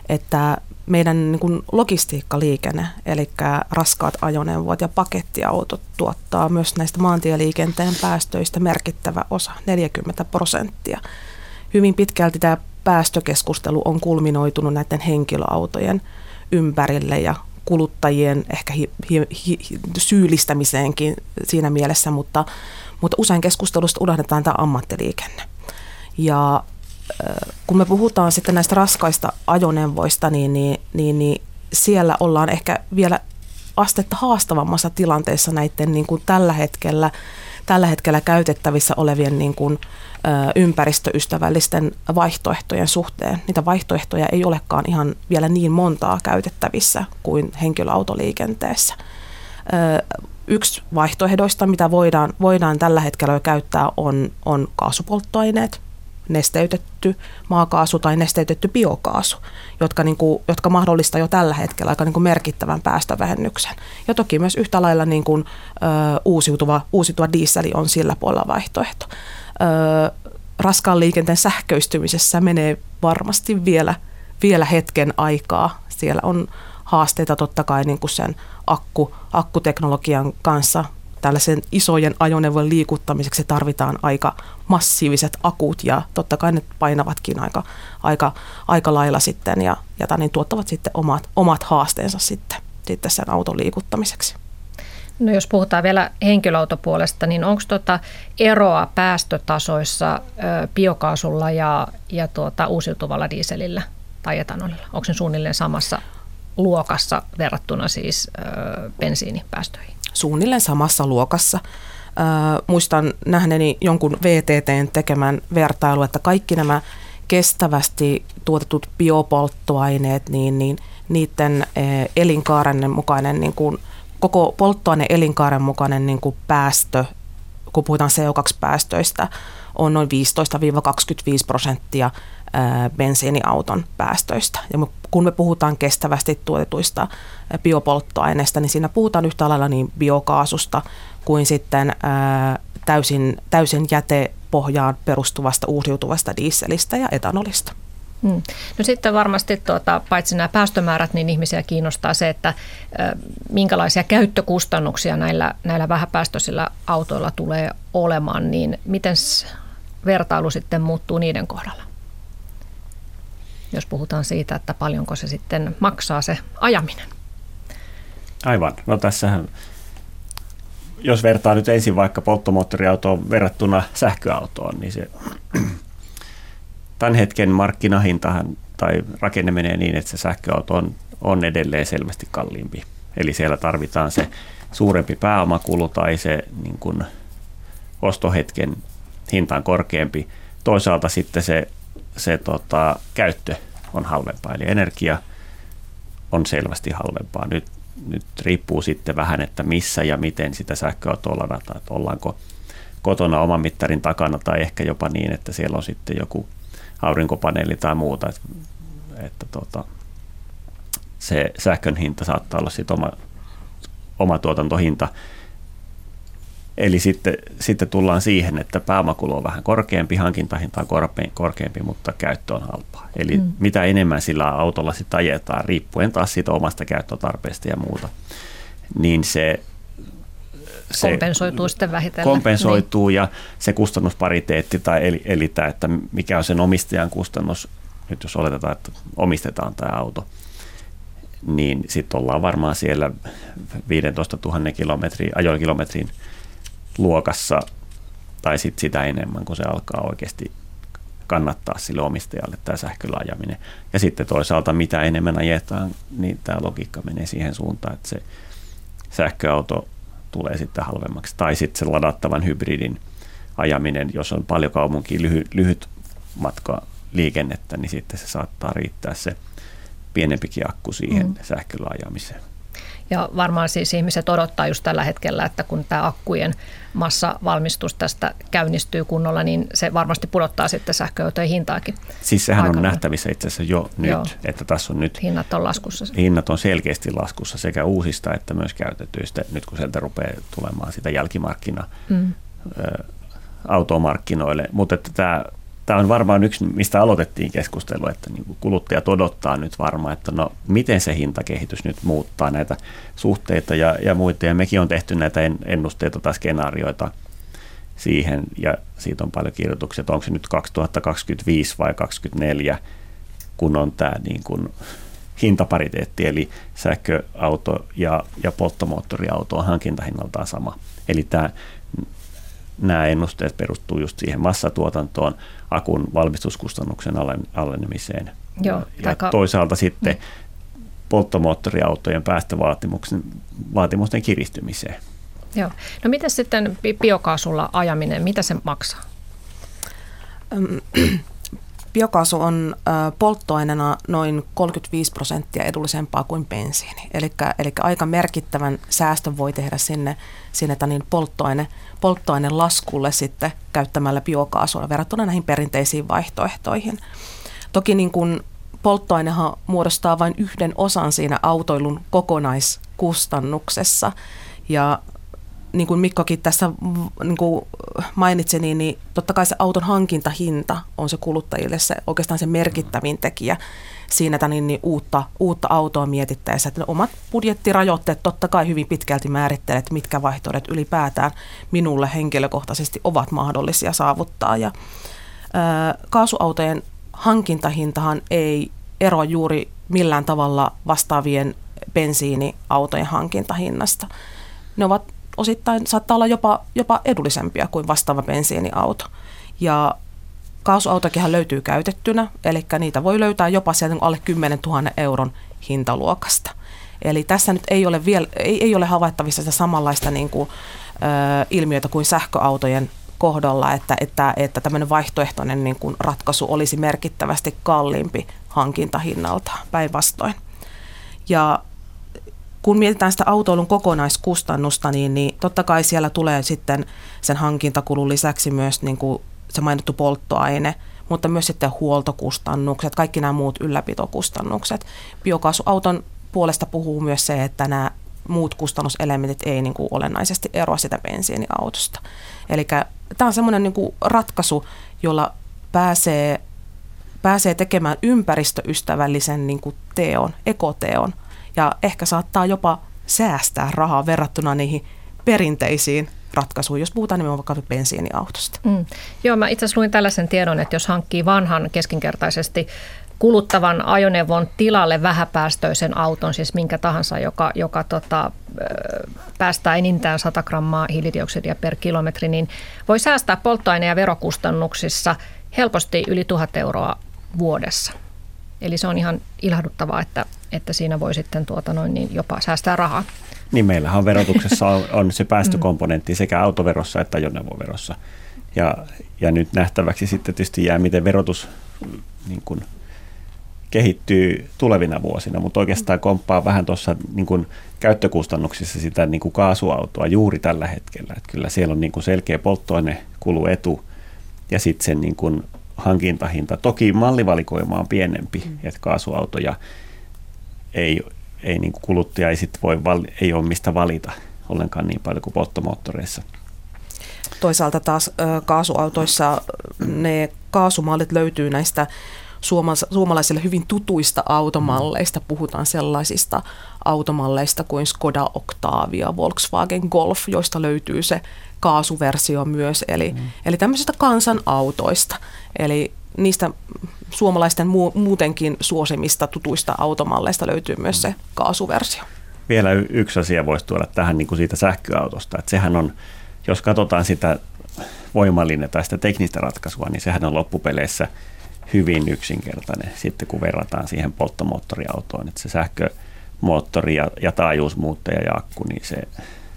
että meidän niin kuin logistiikkaliikenne, eli raskaat ajoneuvot ja pakettiautot tuottaa myös näistä maantieliikenteen päästöistä merkittävä osa, 40 prosenttia. Hyvin pitkälti tämä päästökeskustelu on kulminoitunut näiden henkilöautojen ympärille ja kuluttajien ehkä hi, hi, hi, syyllistämiseenkin siinä mielessä, mutta, mutta usein keskustelusta unohdetaan tämä ammattiliikenne. Ja kun me puhutaan sitten näistä raskaista ajoneuvoista, niin, niin, niin, niin siellä ollaan ehkä vielä astetta haastavammassa tilanteessa näiden niin kuin tällä hetkellä tällä hetkellä käytettävissä olevien niin kuin, ö, ympäristöystävällisten vaihtoehtojen suhteen. Niitä vaihtoehtoja ei olekaan ihan vielä niin montaa käytettävissä kuin henkilöautoliikenteessä. Ö, yksi vaihtoehdoista, mitä voidaan, voidaan tällä hetkellä jo käyttää, on, on kaasupolttoaineet – nesteytetty maakaasu tai nesteytetty biokaasu, jotka, niin kuin, jotka mahdollistaa jo tällä hetkellä aika niin kuin merkittävän päästövähennyksen. Ja toki myös yhtä lailla niin kuin, ö, uusiutuva, uusiutuva dieseli on sillä puolella vaihtoehto. Ö, raskaan liikenteen sähköistymisessä menee varmasti vielä, vielä hetken aikaa. Siellä on haasteita totta kai niin kuin sen akku, akkuteknologian kanssa, tällaisen isojen ajoneuvojen liikuttamiseksi tarvitaan aika massiiviset akut ja totta kai ne painavatkin aika, aika, aika lailla sitten ja, ja niin tuottavat sitten omat, omat haasteensa sitten, sitten sen auton liikuttamiseksi. No jos puhutaan vielä henkilöautopuolesta, niin onko tuota eroa päästötasoissa biokaasulla ja, ja tuota uusiutuvalla dieselillä tai etanolilla? Onko se suunnilleen samassa luokassa verrattuna siis ö, bensiinipäästöihin? Suunnilleen samassa luokassa. Muistan nähneeni jonkun VTTn tekemän vertailu, että kaikki nämä kestävästi tuotetut biopolttoaineet, niin, niin niiden elinkaaren mukainen niin kuin koko polttoaine elinkaaren mukainen niin kuin päästö, kun puhutaan CO2-päästöistä, on noin 15-25 prosenttia bensiiniauton päästöistä. Ja kun me puhutaan kestävästi tuotetuista biopolttoaineista, niin siinä puhutaan yhtä lailla niin biokaasusta kuin sitten täysin, täysin jätepohjaan perustuvasta uusiutuvasta dieselistä ja etanolista. Hmm. No sitten varmasti tuota, paitsi nämä päästömäärät, niin ihmisiä kiinnostaa se, että minkälaisia käyttökustannuksia näillä, näillä vähäpäästöisillä autoilla tulee olemaan, niin miten vertailu sitten muuttuu niiden kohdalla? Jos puhutaan siitä, että paljonko se sitten maksaa se ajaminen. Aivan. No tässähän, jos vertaa nyt ensin vaikka polttomoottoriautoon verrattuna sähköautoon, niin se tämän hetken markkinahintahan tai rakenne menee niin, että se sähköauto on, on edelleen selvästi kalliimpi. Eli siellä tarvitaan se suurempi pääomakulu tai se niin kuin ostohetken hinta on korkeampi. Toisaalta sitten se, se tota, käyttö on halvempaa, eli energia on selvästi halvempaa. Nyt, nyt riippuu sitten vähän, että missä ja miten sitä sähköautoa ladataan, että ollaanko kotona oman mittarin takana tai ehkä jopa niin, että siellä on sitten joku aurinkopaneeli tai muuta, että, että tota, se sähkön hinta saattaa olla sitten oma, oma tuotantohinta. Eli sitten, sitten tullaan siihen, että pääomakulu on vähän korkeampi, hankintahinta on korkeampi, mutta käyttö on halpaa. Eli mm. mitä enemmän sillä autolla sitten ajetaan, riippuen taas siitä omasta käyttötarpeesta ja muuta, niin se se kompensoituu sitten vähitellen. Kompensoituu niin. ja se kustannuspariteetti tai eli, eli tämä, että mikä on sen omistajan kustannus, nyt jos oletetaan, että omistetaan tämä auto, niin sitten ollaan varmaan siellä 15 000 kilometrin, ajokilometrin luokassa tai sitten sitä enemmän, kun se alkaa oikeasti kannattaa sille omistajalle tämä sähköllä ajaminen. Ja sitten toisaalta mitä enemmän ajetaan, niin tämä logiikka menee siihen suuntaan, että se sähköauto tulee sitten halvemmaksi. Tai sitten se ladattavan hybridin ajaminen, jos on paljon kaupunkiin lyhy, lyhyt matka liikennettä, niin sitten se saattaa riittää se pienempikin akku siihen mm. sähköllä ajamiseen. Ja varmaan siis ihmiset odottaa just tällä hetkellä, että kun tämä akkujen massavalmistus tästä käynnistyy kunnolla, niin se varmasti pudottaa sitten sähköautojen hintaakin. Siis sehän Aika on nähtävissä itse asiassa jo nyt, Joo. että tässä on nyt... Hinnat on laskussa. Hinnat on selkeästi laskussa sekä uusista että myös käytetyistä, nyt kun sieltä rupeaa tulemaan sitä jälkimarkkina mm. automarkkinoille. Mutta että tämä tämä on varmaan yksi, mistä aloitettiin keskustelu, että niin kuluttajat odottaa nyt varmaan, että no miten se hintakehitys nyt muuttaa näitä suhteita ja, ja muita. Ja mekin on tehty näitä ennusteita tai skenaarioita siihen ja siitä on paljon kirjoituksia, että onko se nyt 2025 vai 2024, kun on tämä niin kuin hintapariteetti, eli sähköauto ja, ja polttomoottoriauto on hankintahinnaltaan sama. Eli tämä nämä ennusteet perustuu just siihen massatuotantoon, akun valmistuskustannuksen alenemiseen. Joo, ja taika... toisaalta sitten mm. polttomoottoriautojen päästövaatimusten vaatimusten kiristymiseen. Joo. No miten sitten biokaasulla ajaminen, mitä se maksaa? Biokaasu on polttoaineena noin 35 prosenttia edullisempaa kuin bensiini. Eli aika merkittävän säästön voi tehdä sinne, sinne niin polttoaine, polttoainelaskulle sitten käyttämällä biokaasua verrattuna näihin perinteisiin vaihtoehtoihin. Toki niin kuin polttoainehan muodostaa vain yhden osan siinä autoilun kokonaiskustannuksessa. Ja niin kuin Mikkokin tässä niin kuin mainitsi, niin, niin totta kai se auton hankintahinta on se kuluttajille se oikeastaan se merkittävin tekijä siinä niin, niin uutta, uutta autoa mietittäessä. Että omat budjettirajoitteet totta kai hyvin pitkälti määrittelee, että mitkä vaihtoehdot ylipäätään minulle henkilökohtaisesti ovat mahdollisia saavuttaa. Ja, ää, kaasuautojen hankintahintahan ei eroa juuri millään tavalla vastaavien bensiiniautojen hankintahinnasta ne ovat osittain, saattaa olla jopa, jopa edullisempia kuin vastaava bensiiniauto. Ja kaasuautokinhan löytyy käytettynä, eli niitä voi löytää jopa sieltä alle 10 000 euron hintaluokasta. Eli tässä nyt ei ole, vielä, ei, ei ole havaittavissa sitä samanlaista niin kuin, ö, ilmiötä kuin sähköautojen kohdalla, että, että, että tämmöinen vaihtoehtoinen niin kuin ratkaisu olisi merkittävästi kalliimpi hankintahinnalta päinvastoin. Ja kun mietitään sitä autoilun kokonaiskustannusta, niin, niin totta kai siellä tulee sitten sen hankintakulun lisäksi myös niin kuin se mainittu polttoaine, mutta myös sitten huoltokustannukset, kaikki nämä muut ylläpitokustannukset. Biokaasuauton puolesta puhuu myös se, että nämä muut kustannuselementit ei niin kuin olennaisesti eroa sitä bensiiniautosta. Eli tämä on semmoinen niin ratkaisu, jolla pääsee, pääsee tekemään ympäristöystävällisen niin kuin teon, ekoteon, ja ehkä saattaa jopa säästää rahaa verrattuna niihin perinteisiin ratkaisuun, jos puhutaan nimenomaan vaikka bensiiniautosta. Mm. Joo, mä itse asiassa luin tällaisen tiedon, että jos hankkii vanhan keskinkertaisesti kuluttavan ajoneuvon tilalle vähäpäästöisen auton, siis minkä tahansa, joka, joka tota, päästää enintään 100 grammaa hiilidioksidia per kilometri, niin voi säästää polttoaine- ja verokustannuksissa helposti yli 1000 euroa vuodessa. Eli se on ihan ilahduttavaa, että, että siinä voi sitten tuota noin, niin jopa säästää rahaa. Niin meillähän verotuksessa on, on se päästökomponentti sekä autoverossa että ajoneuvoverossa. Ja, ja nyt nähtäväksi sitten tietysti jää, miten verotus niin kuin, kehittyy tulevina vuosina, mutta oikeastaan komppaa vähän tuossa niin käyttökustannuksissa sitä niin kuin kaasuautoa juuri tällä hetkellä. Että kyllä siellä on niin kuin selkeä polttoainekuluetu ja sitten sen niin kuin hankintahinta. Toki mallivalikoima on pienempi, mm. että kaasuautoja ei, ei niin kuin kuluttaja ei, sit voi, ei ole mistä valita ollenkaan niin paljon kuin polttomoottoreissa. Toisaalta taas kaasuautoissa ne kaasumallit löytyy näistä suomalaisille hyvin tutuista automalleista. Puhutaan sellaisista automalleista kuin Skoda Octavia, Volkswagen Golf, joista löytyy se kaasuversio myös, eli, mm. eli tämmöisistä kansanautoista. Eli niistä suomalaisten muutenkin suosimista tutuista automalleista löytyy myös se kaasuversio. Vielä yksi asia voisi tuoda tähän niin kuin siitä sähköautosta, että sehän on, jos katsotaan sitä voimallinen tai sitä teknistä ratkaisua, niin sehän on loppupeleissä hyvin yksinkertainen sitten, kun verrataan siihen polttomoottoriautoon, että se sähkömoottori ja, ja taajuusmuuttaja ja akku, niin se,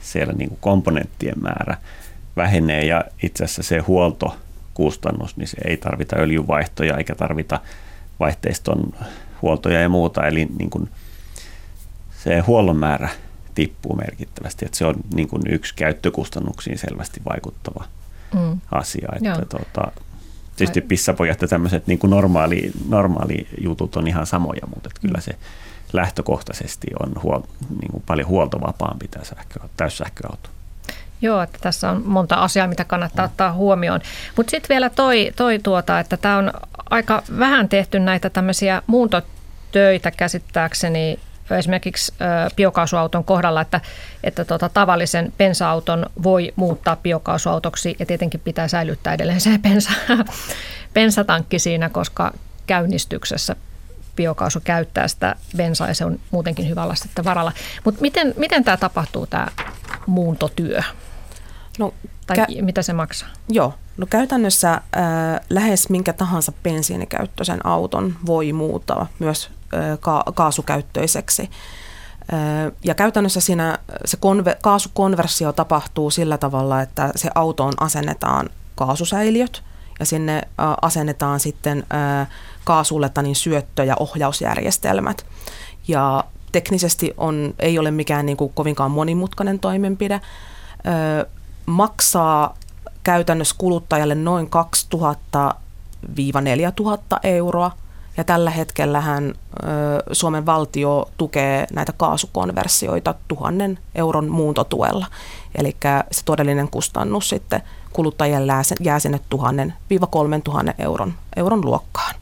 siellä niin kuin komponenttien määrä vähenee ja itse asiassa se huoltokustannus, niin se ei tarvita öljyvaihtoja eikä tarvita vaihteiston huoltoja ja muuta, eli niin kuin se huollon määrä tippuu merkittävästi, että se on niin kuin yksi käyttökustannuksiin selvästi vaikuttava mm. asia. Että tuota, tietysti pissapojat ja tämmöiset niin kuin normaali, normaali jutut on ihan samoja, mutta että kyllä se lähtökohtaisesti on huol, niin kuin paljon huoltovapaampi tämä sähkö, täyssähköauto. Joo, että tässä on monta asiaa, mitä kannattaa ottaa huomioon. Mutta sitten vielä toi, toi tuota, että tämä on aika vähän tehty näitä tämmöisiä muuntotöitä käsittääkseni esimerkiksi biokaasuauton kohdalla, että, että tota, tavallisen bensa-auton voi muuttaa biokaasuautoksi ja tietenkin pitää säilyttää edelleen se bensa, bensatankki siinä, koska käynnistyksessä biokaasu käyttää sitä bensaa ja se on muutenkin hyvä olla sitten varalla. Mutta miten, miten tämä tapahtuu, tämä muuntotyö? No, tai kä- mitä se maksaa? Joo, no käytännössä äh, lähes minkä tahansa bensiinikäyttöisen auton voi muuttaa myös äh, ka- kaasukäyttöiseksi. Äh, ja käytännössä siinä se konver- kaasukonversio tapahtuu sillä tavalla, että se autoon asennetaan kaasusäiliöt ja sinne äh, asennetaan sitten äh, kaasulletta niin syöttö- ja ohjausjärjestelmät. Ja teknisesti on, ei ole mikään niin kuin kovinkaan monimutkainen toimenpide. Maksaa käytännössä kuluttajalle noin 2000-4000 euroa. Ja tällä hetkellä hän, Suomen valtio tukee näitä kaasukonversioita tuhannen euron muuntotuella. Eli se todellinen kustannus sitten kuluttajille jää sinne 1000-3000 euron, euron luokkaan.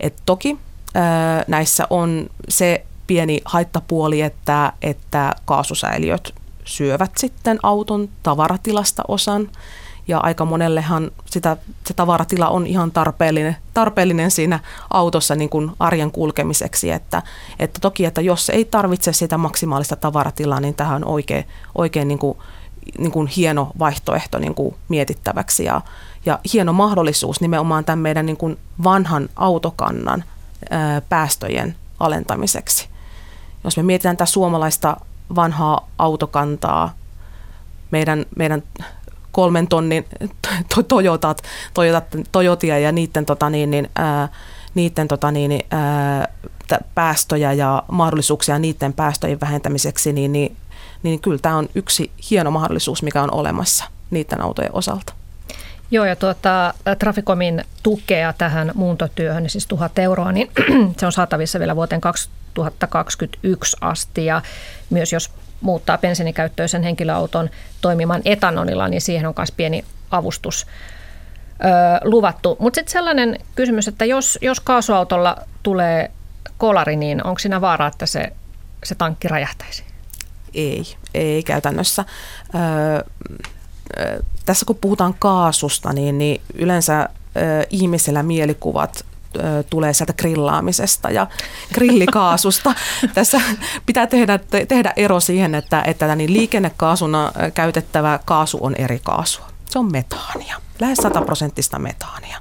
Et toki näissä on se pieni haittapuoli, että, että kaasusäiliöt syövät sitten auton tavaratilasta osan. Ja aika monellehan sitä, se tavaratila on ihan tarpeellinen, tarpeellinen siinä autossa niin kuin arjen kulkemiseksi, että, että toki, että jos ei tarvitse sitä maksimaalista tavaratilaa, niin tähän on oikein, oikein niin kuin, niin kuin hieno vaihtoehto niin kuin mietittäväksi. Ja, ja hieno mahdollisuus nimenomaan tämän meidän niin kuin vanhan autokannan ää, päästöjen alentamiseksi. Jos me mietitään tätä suomalaista vanhaa autokantaa, meidän, meidän kolmen tonnin Toyotat, Toyotat, Toyotia ja niiden, tota niin, niin, ää, niiden tota niin, ää, päästöjä ja mahdollisuuksia niiden päästöjen vähentämiseksi, niin, niin, niin kyllä tämä on yksi hieno mahdollisuus, mikä on olemassa niiden autojen osalta. Joo, ja tuota, Traficomin tukea tähän muuntotyöhön, siis tuhat euroa, niin se on saatavissa vielä vuoteen 2021 asti. Ja myös jos muuttaa bensiinikäyttöisen henkilöauton toimimaan etanolilla, niin siihen on myös pieni avustus ö, luvattu. Mutta sitten sellainen kysymys, että jos, jos kaasuautolla tulee kolari, niin onko siinä vaara, että se, se tankki räjähtäisi? Ei, ei käytännössä. Öö, tässä kun puhutaan kaasusta, niin, niin yleensä ö, ihmisellä mielikuvat tulee sieltä grillaamisesta ja grillikaasusta. Tässä pitää tehdä, tehdä ero siihen, että, että niin liikennekaasuna käytettävä kaasu on eri kaasua. Se on metaania, lähes 100 prosenttista metaania.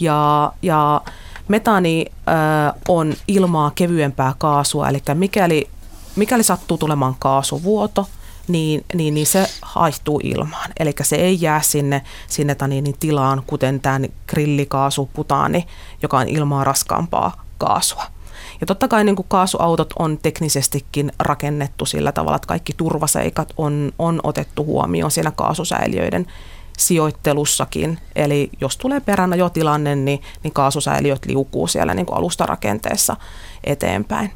Ja, ja metaani äh, on ilmaa kevyempää kaasua, eli mikäli, mikäli sattuu tulemaan kaasuvuoto, niin, niin, niin se haihtuu ilmaan. Eli se ei jää sinne, sinne niin, niin tilaan, kuten tämä grillikaasu, putaani, joka on ilmaa raskaampaa kaasua. Ja totta kai niin kuin kaasuautot on teknisestikin rakennettu sillä tavalla, että kaikki turvaseikat on, on otettu huomioon siinä kaasusäiliöiden sijoittelussakin. Eli jos tulee peränä jo tilanne, niin, niin kaasusäiliöt liukuu siellä niin kuin alustarakenteessa eteenpäin.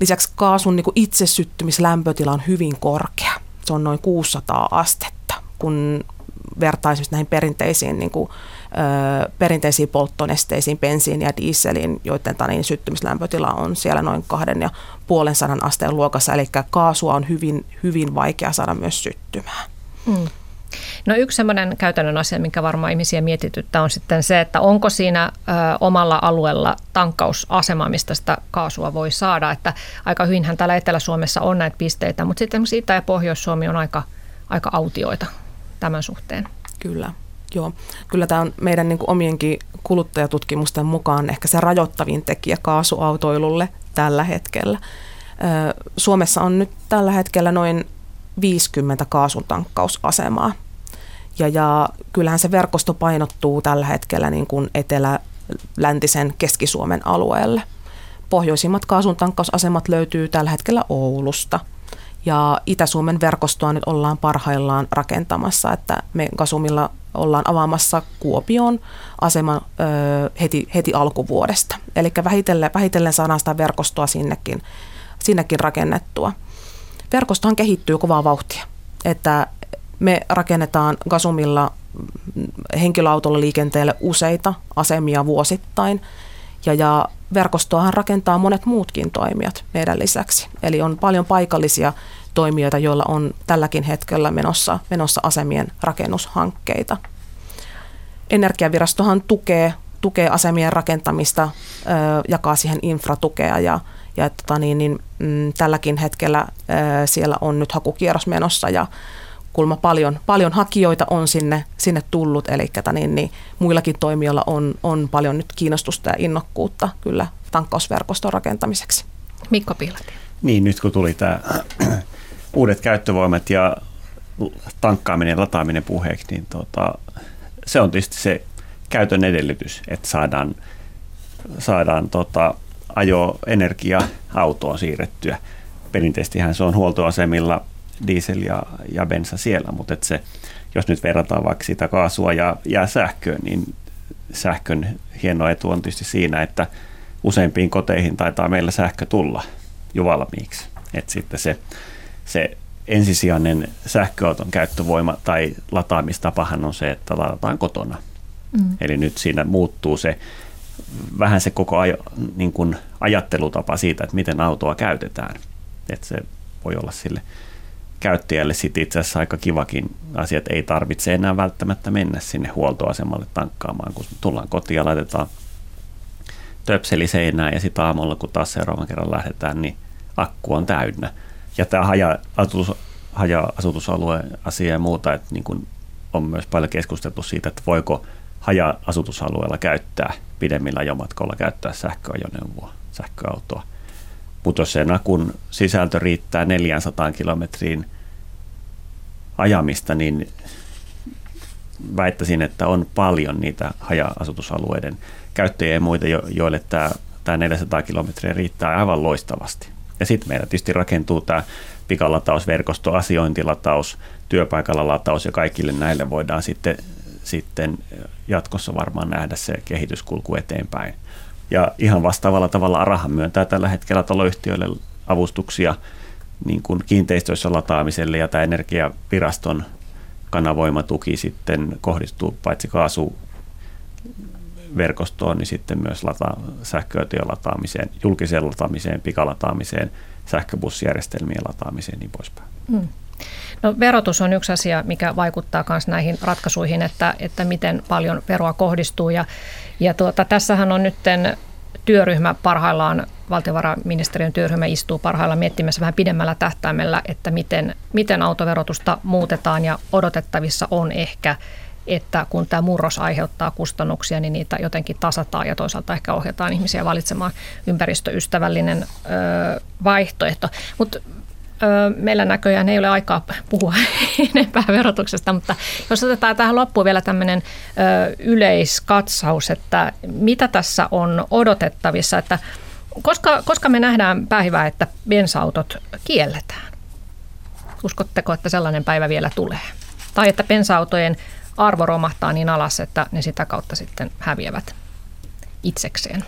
Lisäksi kaasun niin itsesyttymislämpötila on hyvin korkea. Se on noin 600 astetta, kun vertaisi näihin perinteisiin, niin kuin, ö, perinteisiin polttonesteisiin, bensiin ja dieseliin, joiden niin syttymislämpötila on siellä noin kahden ja puolen sadan asteen luokassa. Eli kaasua on hyvin, hyvin vaikea saada myös syttymään. Mm. No yksi sellainen käytännön asia, mikä varmaan ihmisiä mietityttää, on sitten se, että onko siinä ö, omalla alueella tankkausasema, mistä sitä kaasua voi saada. Että aika hyvinhän täällä Etelä-Suomessa on näitä pisteitä, mutta sitten Itä- ja Pohjois-Suomi on aika, aika autioita tämän suhteen. Kyllä. Joo, kyllä tämä on meidän niin kuin omienkin kuluttajatutkimusten mukaan ehkä se rajoittavin tekijä kaasuautoilulle tällä hetkellä. Suomessa on nyt tällä hetkellä noin 50 kaasutankkausasemaa. Ja, ja kyllähän se verkosto painottuu tällä hetkellä niin kuin etelä-läntisen Keski-Suomen alueelle. Pohjoisimmat kaasuntankkausasemat löytyy tällä hetkellä Oulusta. Ja Itä-Suomen verkostoa nyt ollaan parhaillaan rakentamassa, että me Gasumilla ollaan avaamassa Kuopion aseman ö, heti, heti alkuvuodesta. Eli vähitellen, vähitellen saadaan sitä verkostoa sinnekin, sinnekin rakennettua verkostohan kehittyy kovaa vauhtia. Että me rakennetaan Gasumilla henkilöautolla liikenteelle useita asemia vuosittain. Ja, ja verkostoahan rakentaa monet muutkin toimijat meidän lisäksi. Eli on paljon paikallisia toimijoita, joilla on tälläkin hetkellä menossa, menossa asemien rakennushankkeita. Energiavirastohan tukee, tukee asemien rakentamista, jakaa siihen infratukea ja ja tota niin, niin, mm, tälläkin hetkellä ää, siellä on nyt hakukierros menossa ja kulma paljon, paljon hakijoita on sinne, sinne tullut, eli tota niin, niin, muillakin toimijoilla on, on paljon nyt kiinnostusta ja innokkuutta kyllä tankkausverkoston rakentamiseksi. Mikko Pihlati. Niin, nyt kun tuli tämä uudet käyttövoimat ja tankkaaminen ja lataaminen puheeksi, niin tota, se on tietysti se käytön edellytys, että saadaan, saadaan tota, ajo energia autoon siirrettyä. Perinteisestihän se on huoltoasemilla diesel ja, ja bensa siellä, mutta et se, jos nyt verrataan vaikka sitä kaasua ja, ja sähköä, niin sähkön hieno etu on tietysti siinä, että useimpiin koteihin taitaa meillä sähkö tulla jo valmiiksi. Et sitten se, se ensisijainen sähköauton käyttövoima tai lataamistapahan on se, että ladataan kotona. Mm. Eli nyt siinä muuttuu se vähän se koko ajo, niin kuin ajattelutapa siitä, että miten autoa käytetään. Että se voi olla sille käyttäjälle sitten itse asiassa aika kivakin asia, että ei tarvitse enää välttämättä mennä sinne huoltoasemalle tankkaamaan, kun tullaan kotiin ja laitetaan töpseli seinään ja sitten aamulla, kun taas seuraavan kerran lähdetään, niin akku on täynnä. Ja tämä haja-asutus, haja-asutusalueen asia ja muuta, että niin kun on myös paljon keskusteltu siitä, että voiko haja-asutusalueella käyttää pidemmillä ajomatkoilla käyttää sähköajoneuvoa, sähköautoa. Mutta jos sen akun sisältö riittää 400 kilometriin ajamista, niin väittäisin, että on paljon niitä haja-asutusalueiden käyttäjiä ja muita, joille tämä, tämä 400 kilometriä riittää aivan loistavasti. Ja sitten meillä tietysti rakentuu tämä pikalatausverkosto, asiointilataus, työpaikalla lataus ja kaikille näille voidaan sitten, sitten jatkossa varmaan nähdä se kehityskulku eteenpäin. Ja ihan vastaavalla tavalla Arahan myöntää tällä hetkellä taloyhtiöille avustuksia niin kuin kiinteistöissä lataamiselle ja tämä energiaviraston kanavoimatuki sitten kohdistuu paitsi kaasu verkostoon, niin sitten myös lata, sähköautojen lataamiseen, julkiseen lataamiseen, pikalataamiseen, sähköbussijärjestelmien lataamiseen ja niin poispäin. Hmm. No, verotus on yksi asia, mikä vaikuttaa myös näihin ratkaisuihin, että, että miten paljon veroa kohdistuu. Ja, ja tuota, tässähän on nyt työryhmä parhaillaan, valtiovarainministeriön työryhmä istuu parhaillaan miettimässä vähän pidemmällä tähtäimellä, että miten, miten autoverotusta muutetaan ja odotettavissa on ehkä että kun tämä murros aiheuttaa kustannuksia, niin niitä jotenkin tasataan ja toisaalta ehkä ohjataan ihmisiä valitsemaan ympäristöystävällinen ö, vaihtoehto. Mutta meillä näköjään ei ole aikaa puhua enempää verotuksesta, mutta jos otetaan tähän loppuun vielä tämmöinen yleiskatsaus, että mitä tässä on odotettavissa, että koska, koska me nähdään päivää, että bensa-autot kielletään? Uskotteko, että sellainen päivä vielä tulee? Tai että bensa-autojen arvo romahtaa niin alas, että ne sitä kautta sitten häviävät itsekseen?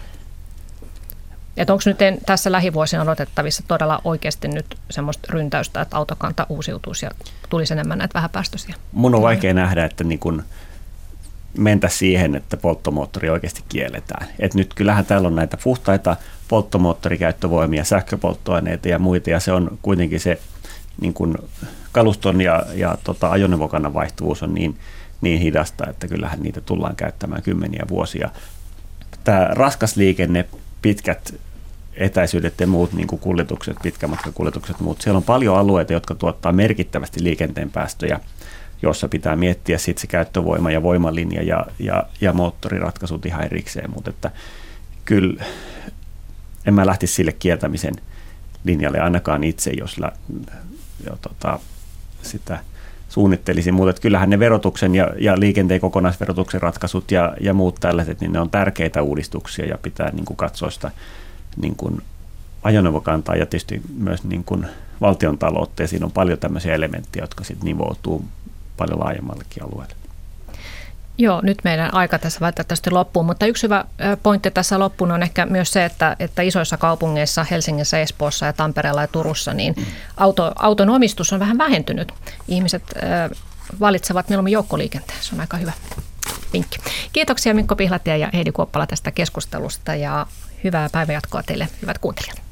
Että onko nyt tässä lähivuosina odotettavissa todella oikeasti nyt semmoista ryntäystä, että autokanta uusiutuisi ja tulisi enemmän näitä vähäpäästöisiä? Mun on vaikea nähdä, että niin kun mentä siihen, että polttomoottori oikeasti kielletään. Et nyt kyllähän täällä on näitä puhtaita polttomoottorikäyttövoimia, sähköpolttoaineita ja muita, ja se on kuitenkin se niin kun kaluston ja, ja tota, ajoneuvokannan vaihtuvuus on niin, niin hidasta, että kyllähän niitä tullaan käyttämään kymmeniä vuosia. Tämä raskas liikenne, pitkät etäisyydet ja muut niin kuin kuljetukset, pitkämatkakuljetukset muut. Siellä on paljon alueita, jotka tuottaa merkittävästi liikenteen päästöjä, jossa pitää miettiä sitten se käyttövoima ja voimalinja ja, ja, ja moottoriratkaisut ihan erikseen, mutta että kyllä en mä lähtisi sille kieltämisen linjalle ainakaan itse, jos lä, jo, tota, sitä suunnittelisin, mutta kyllähän ne verotuksen ja, ja liikenteen kokonaisverotuksen ratkaisut ja, ja muut tällaiset, niin ne on tärkeitä uudistuksia ja pitää niin kuin katsoa sitä niin kuin ajoneuvokantaa ja tietysti myös niin kuin valtion taloutta ja siinä on paljon tämmöisiä elementtejä, jotka sitten nivoutuu paljon laajemmallekin alueelle. Joo, nyt meidän aika tässä välttämättä loppuu, mutta yksi hyvä pointti tässä loppuun on ehkä myös se, että, että isoissa kaupungeissa, Helsingissä, Espoossa ja Tampereella ja Turussa, niin auto, auton omistus on vähän vähentynyt. Ihmiset valitsevat mieluummin joukkoliikenteen, se on aika hyvä vinkki. Kiitoksia Mikko Pihlatia ja Heidi Kuoppala tästä keskustelusta ja hyvää päivänjatkoa teille, hyvät kuuntelijat.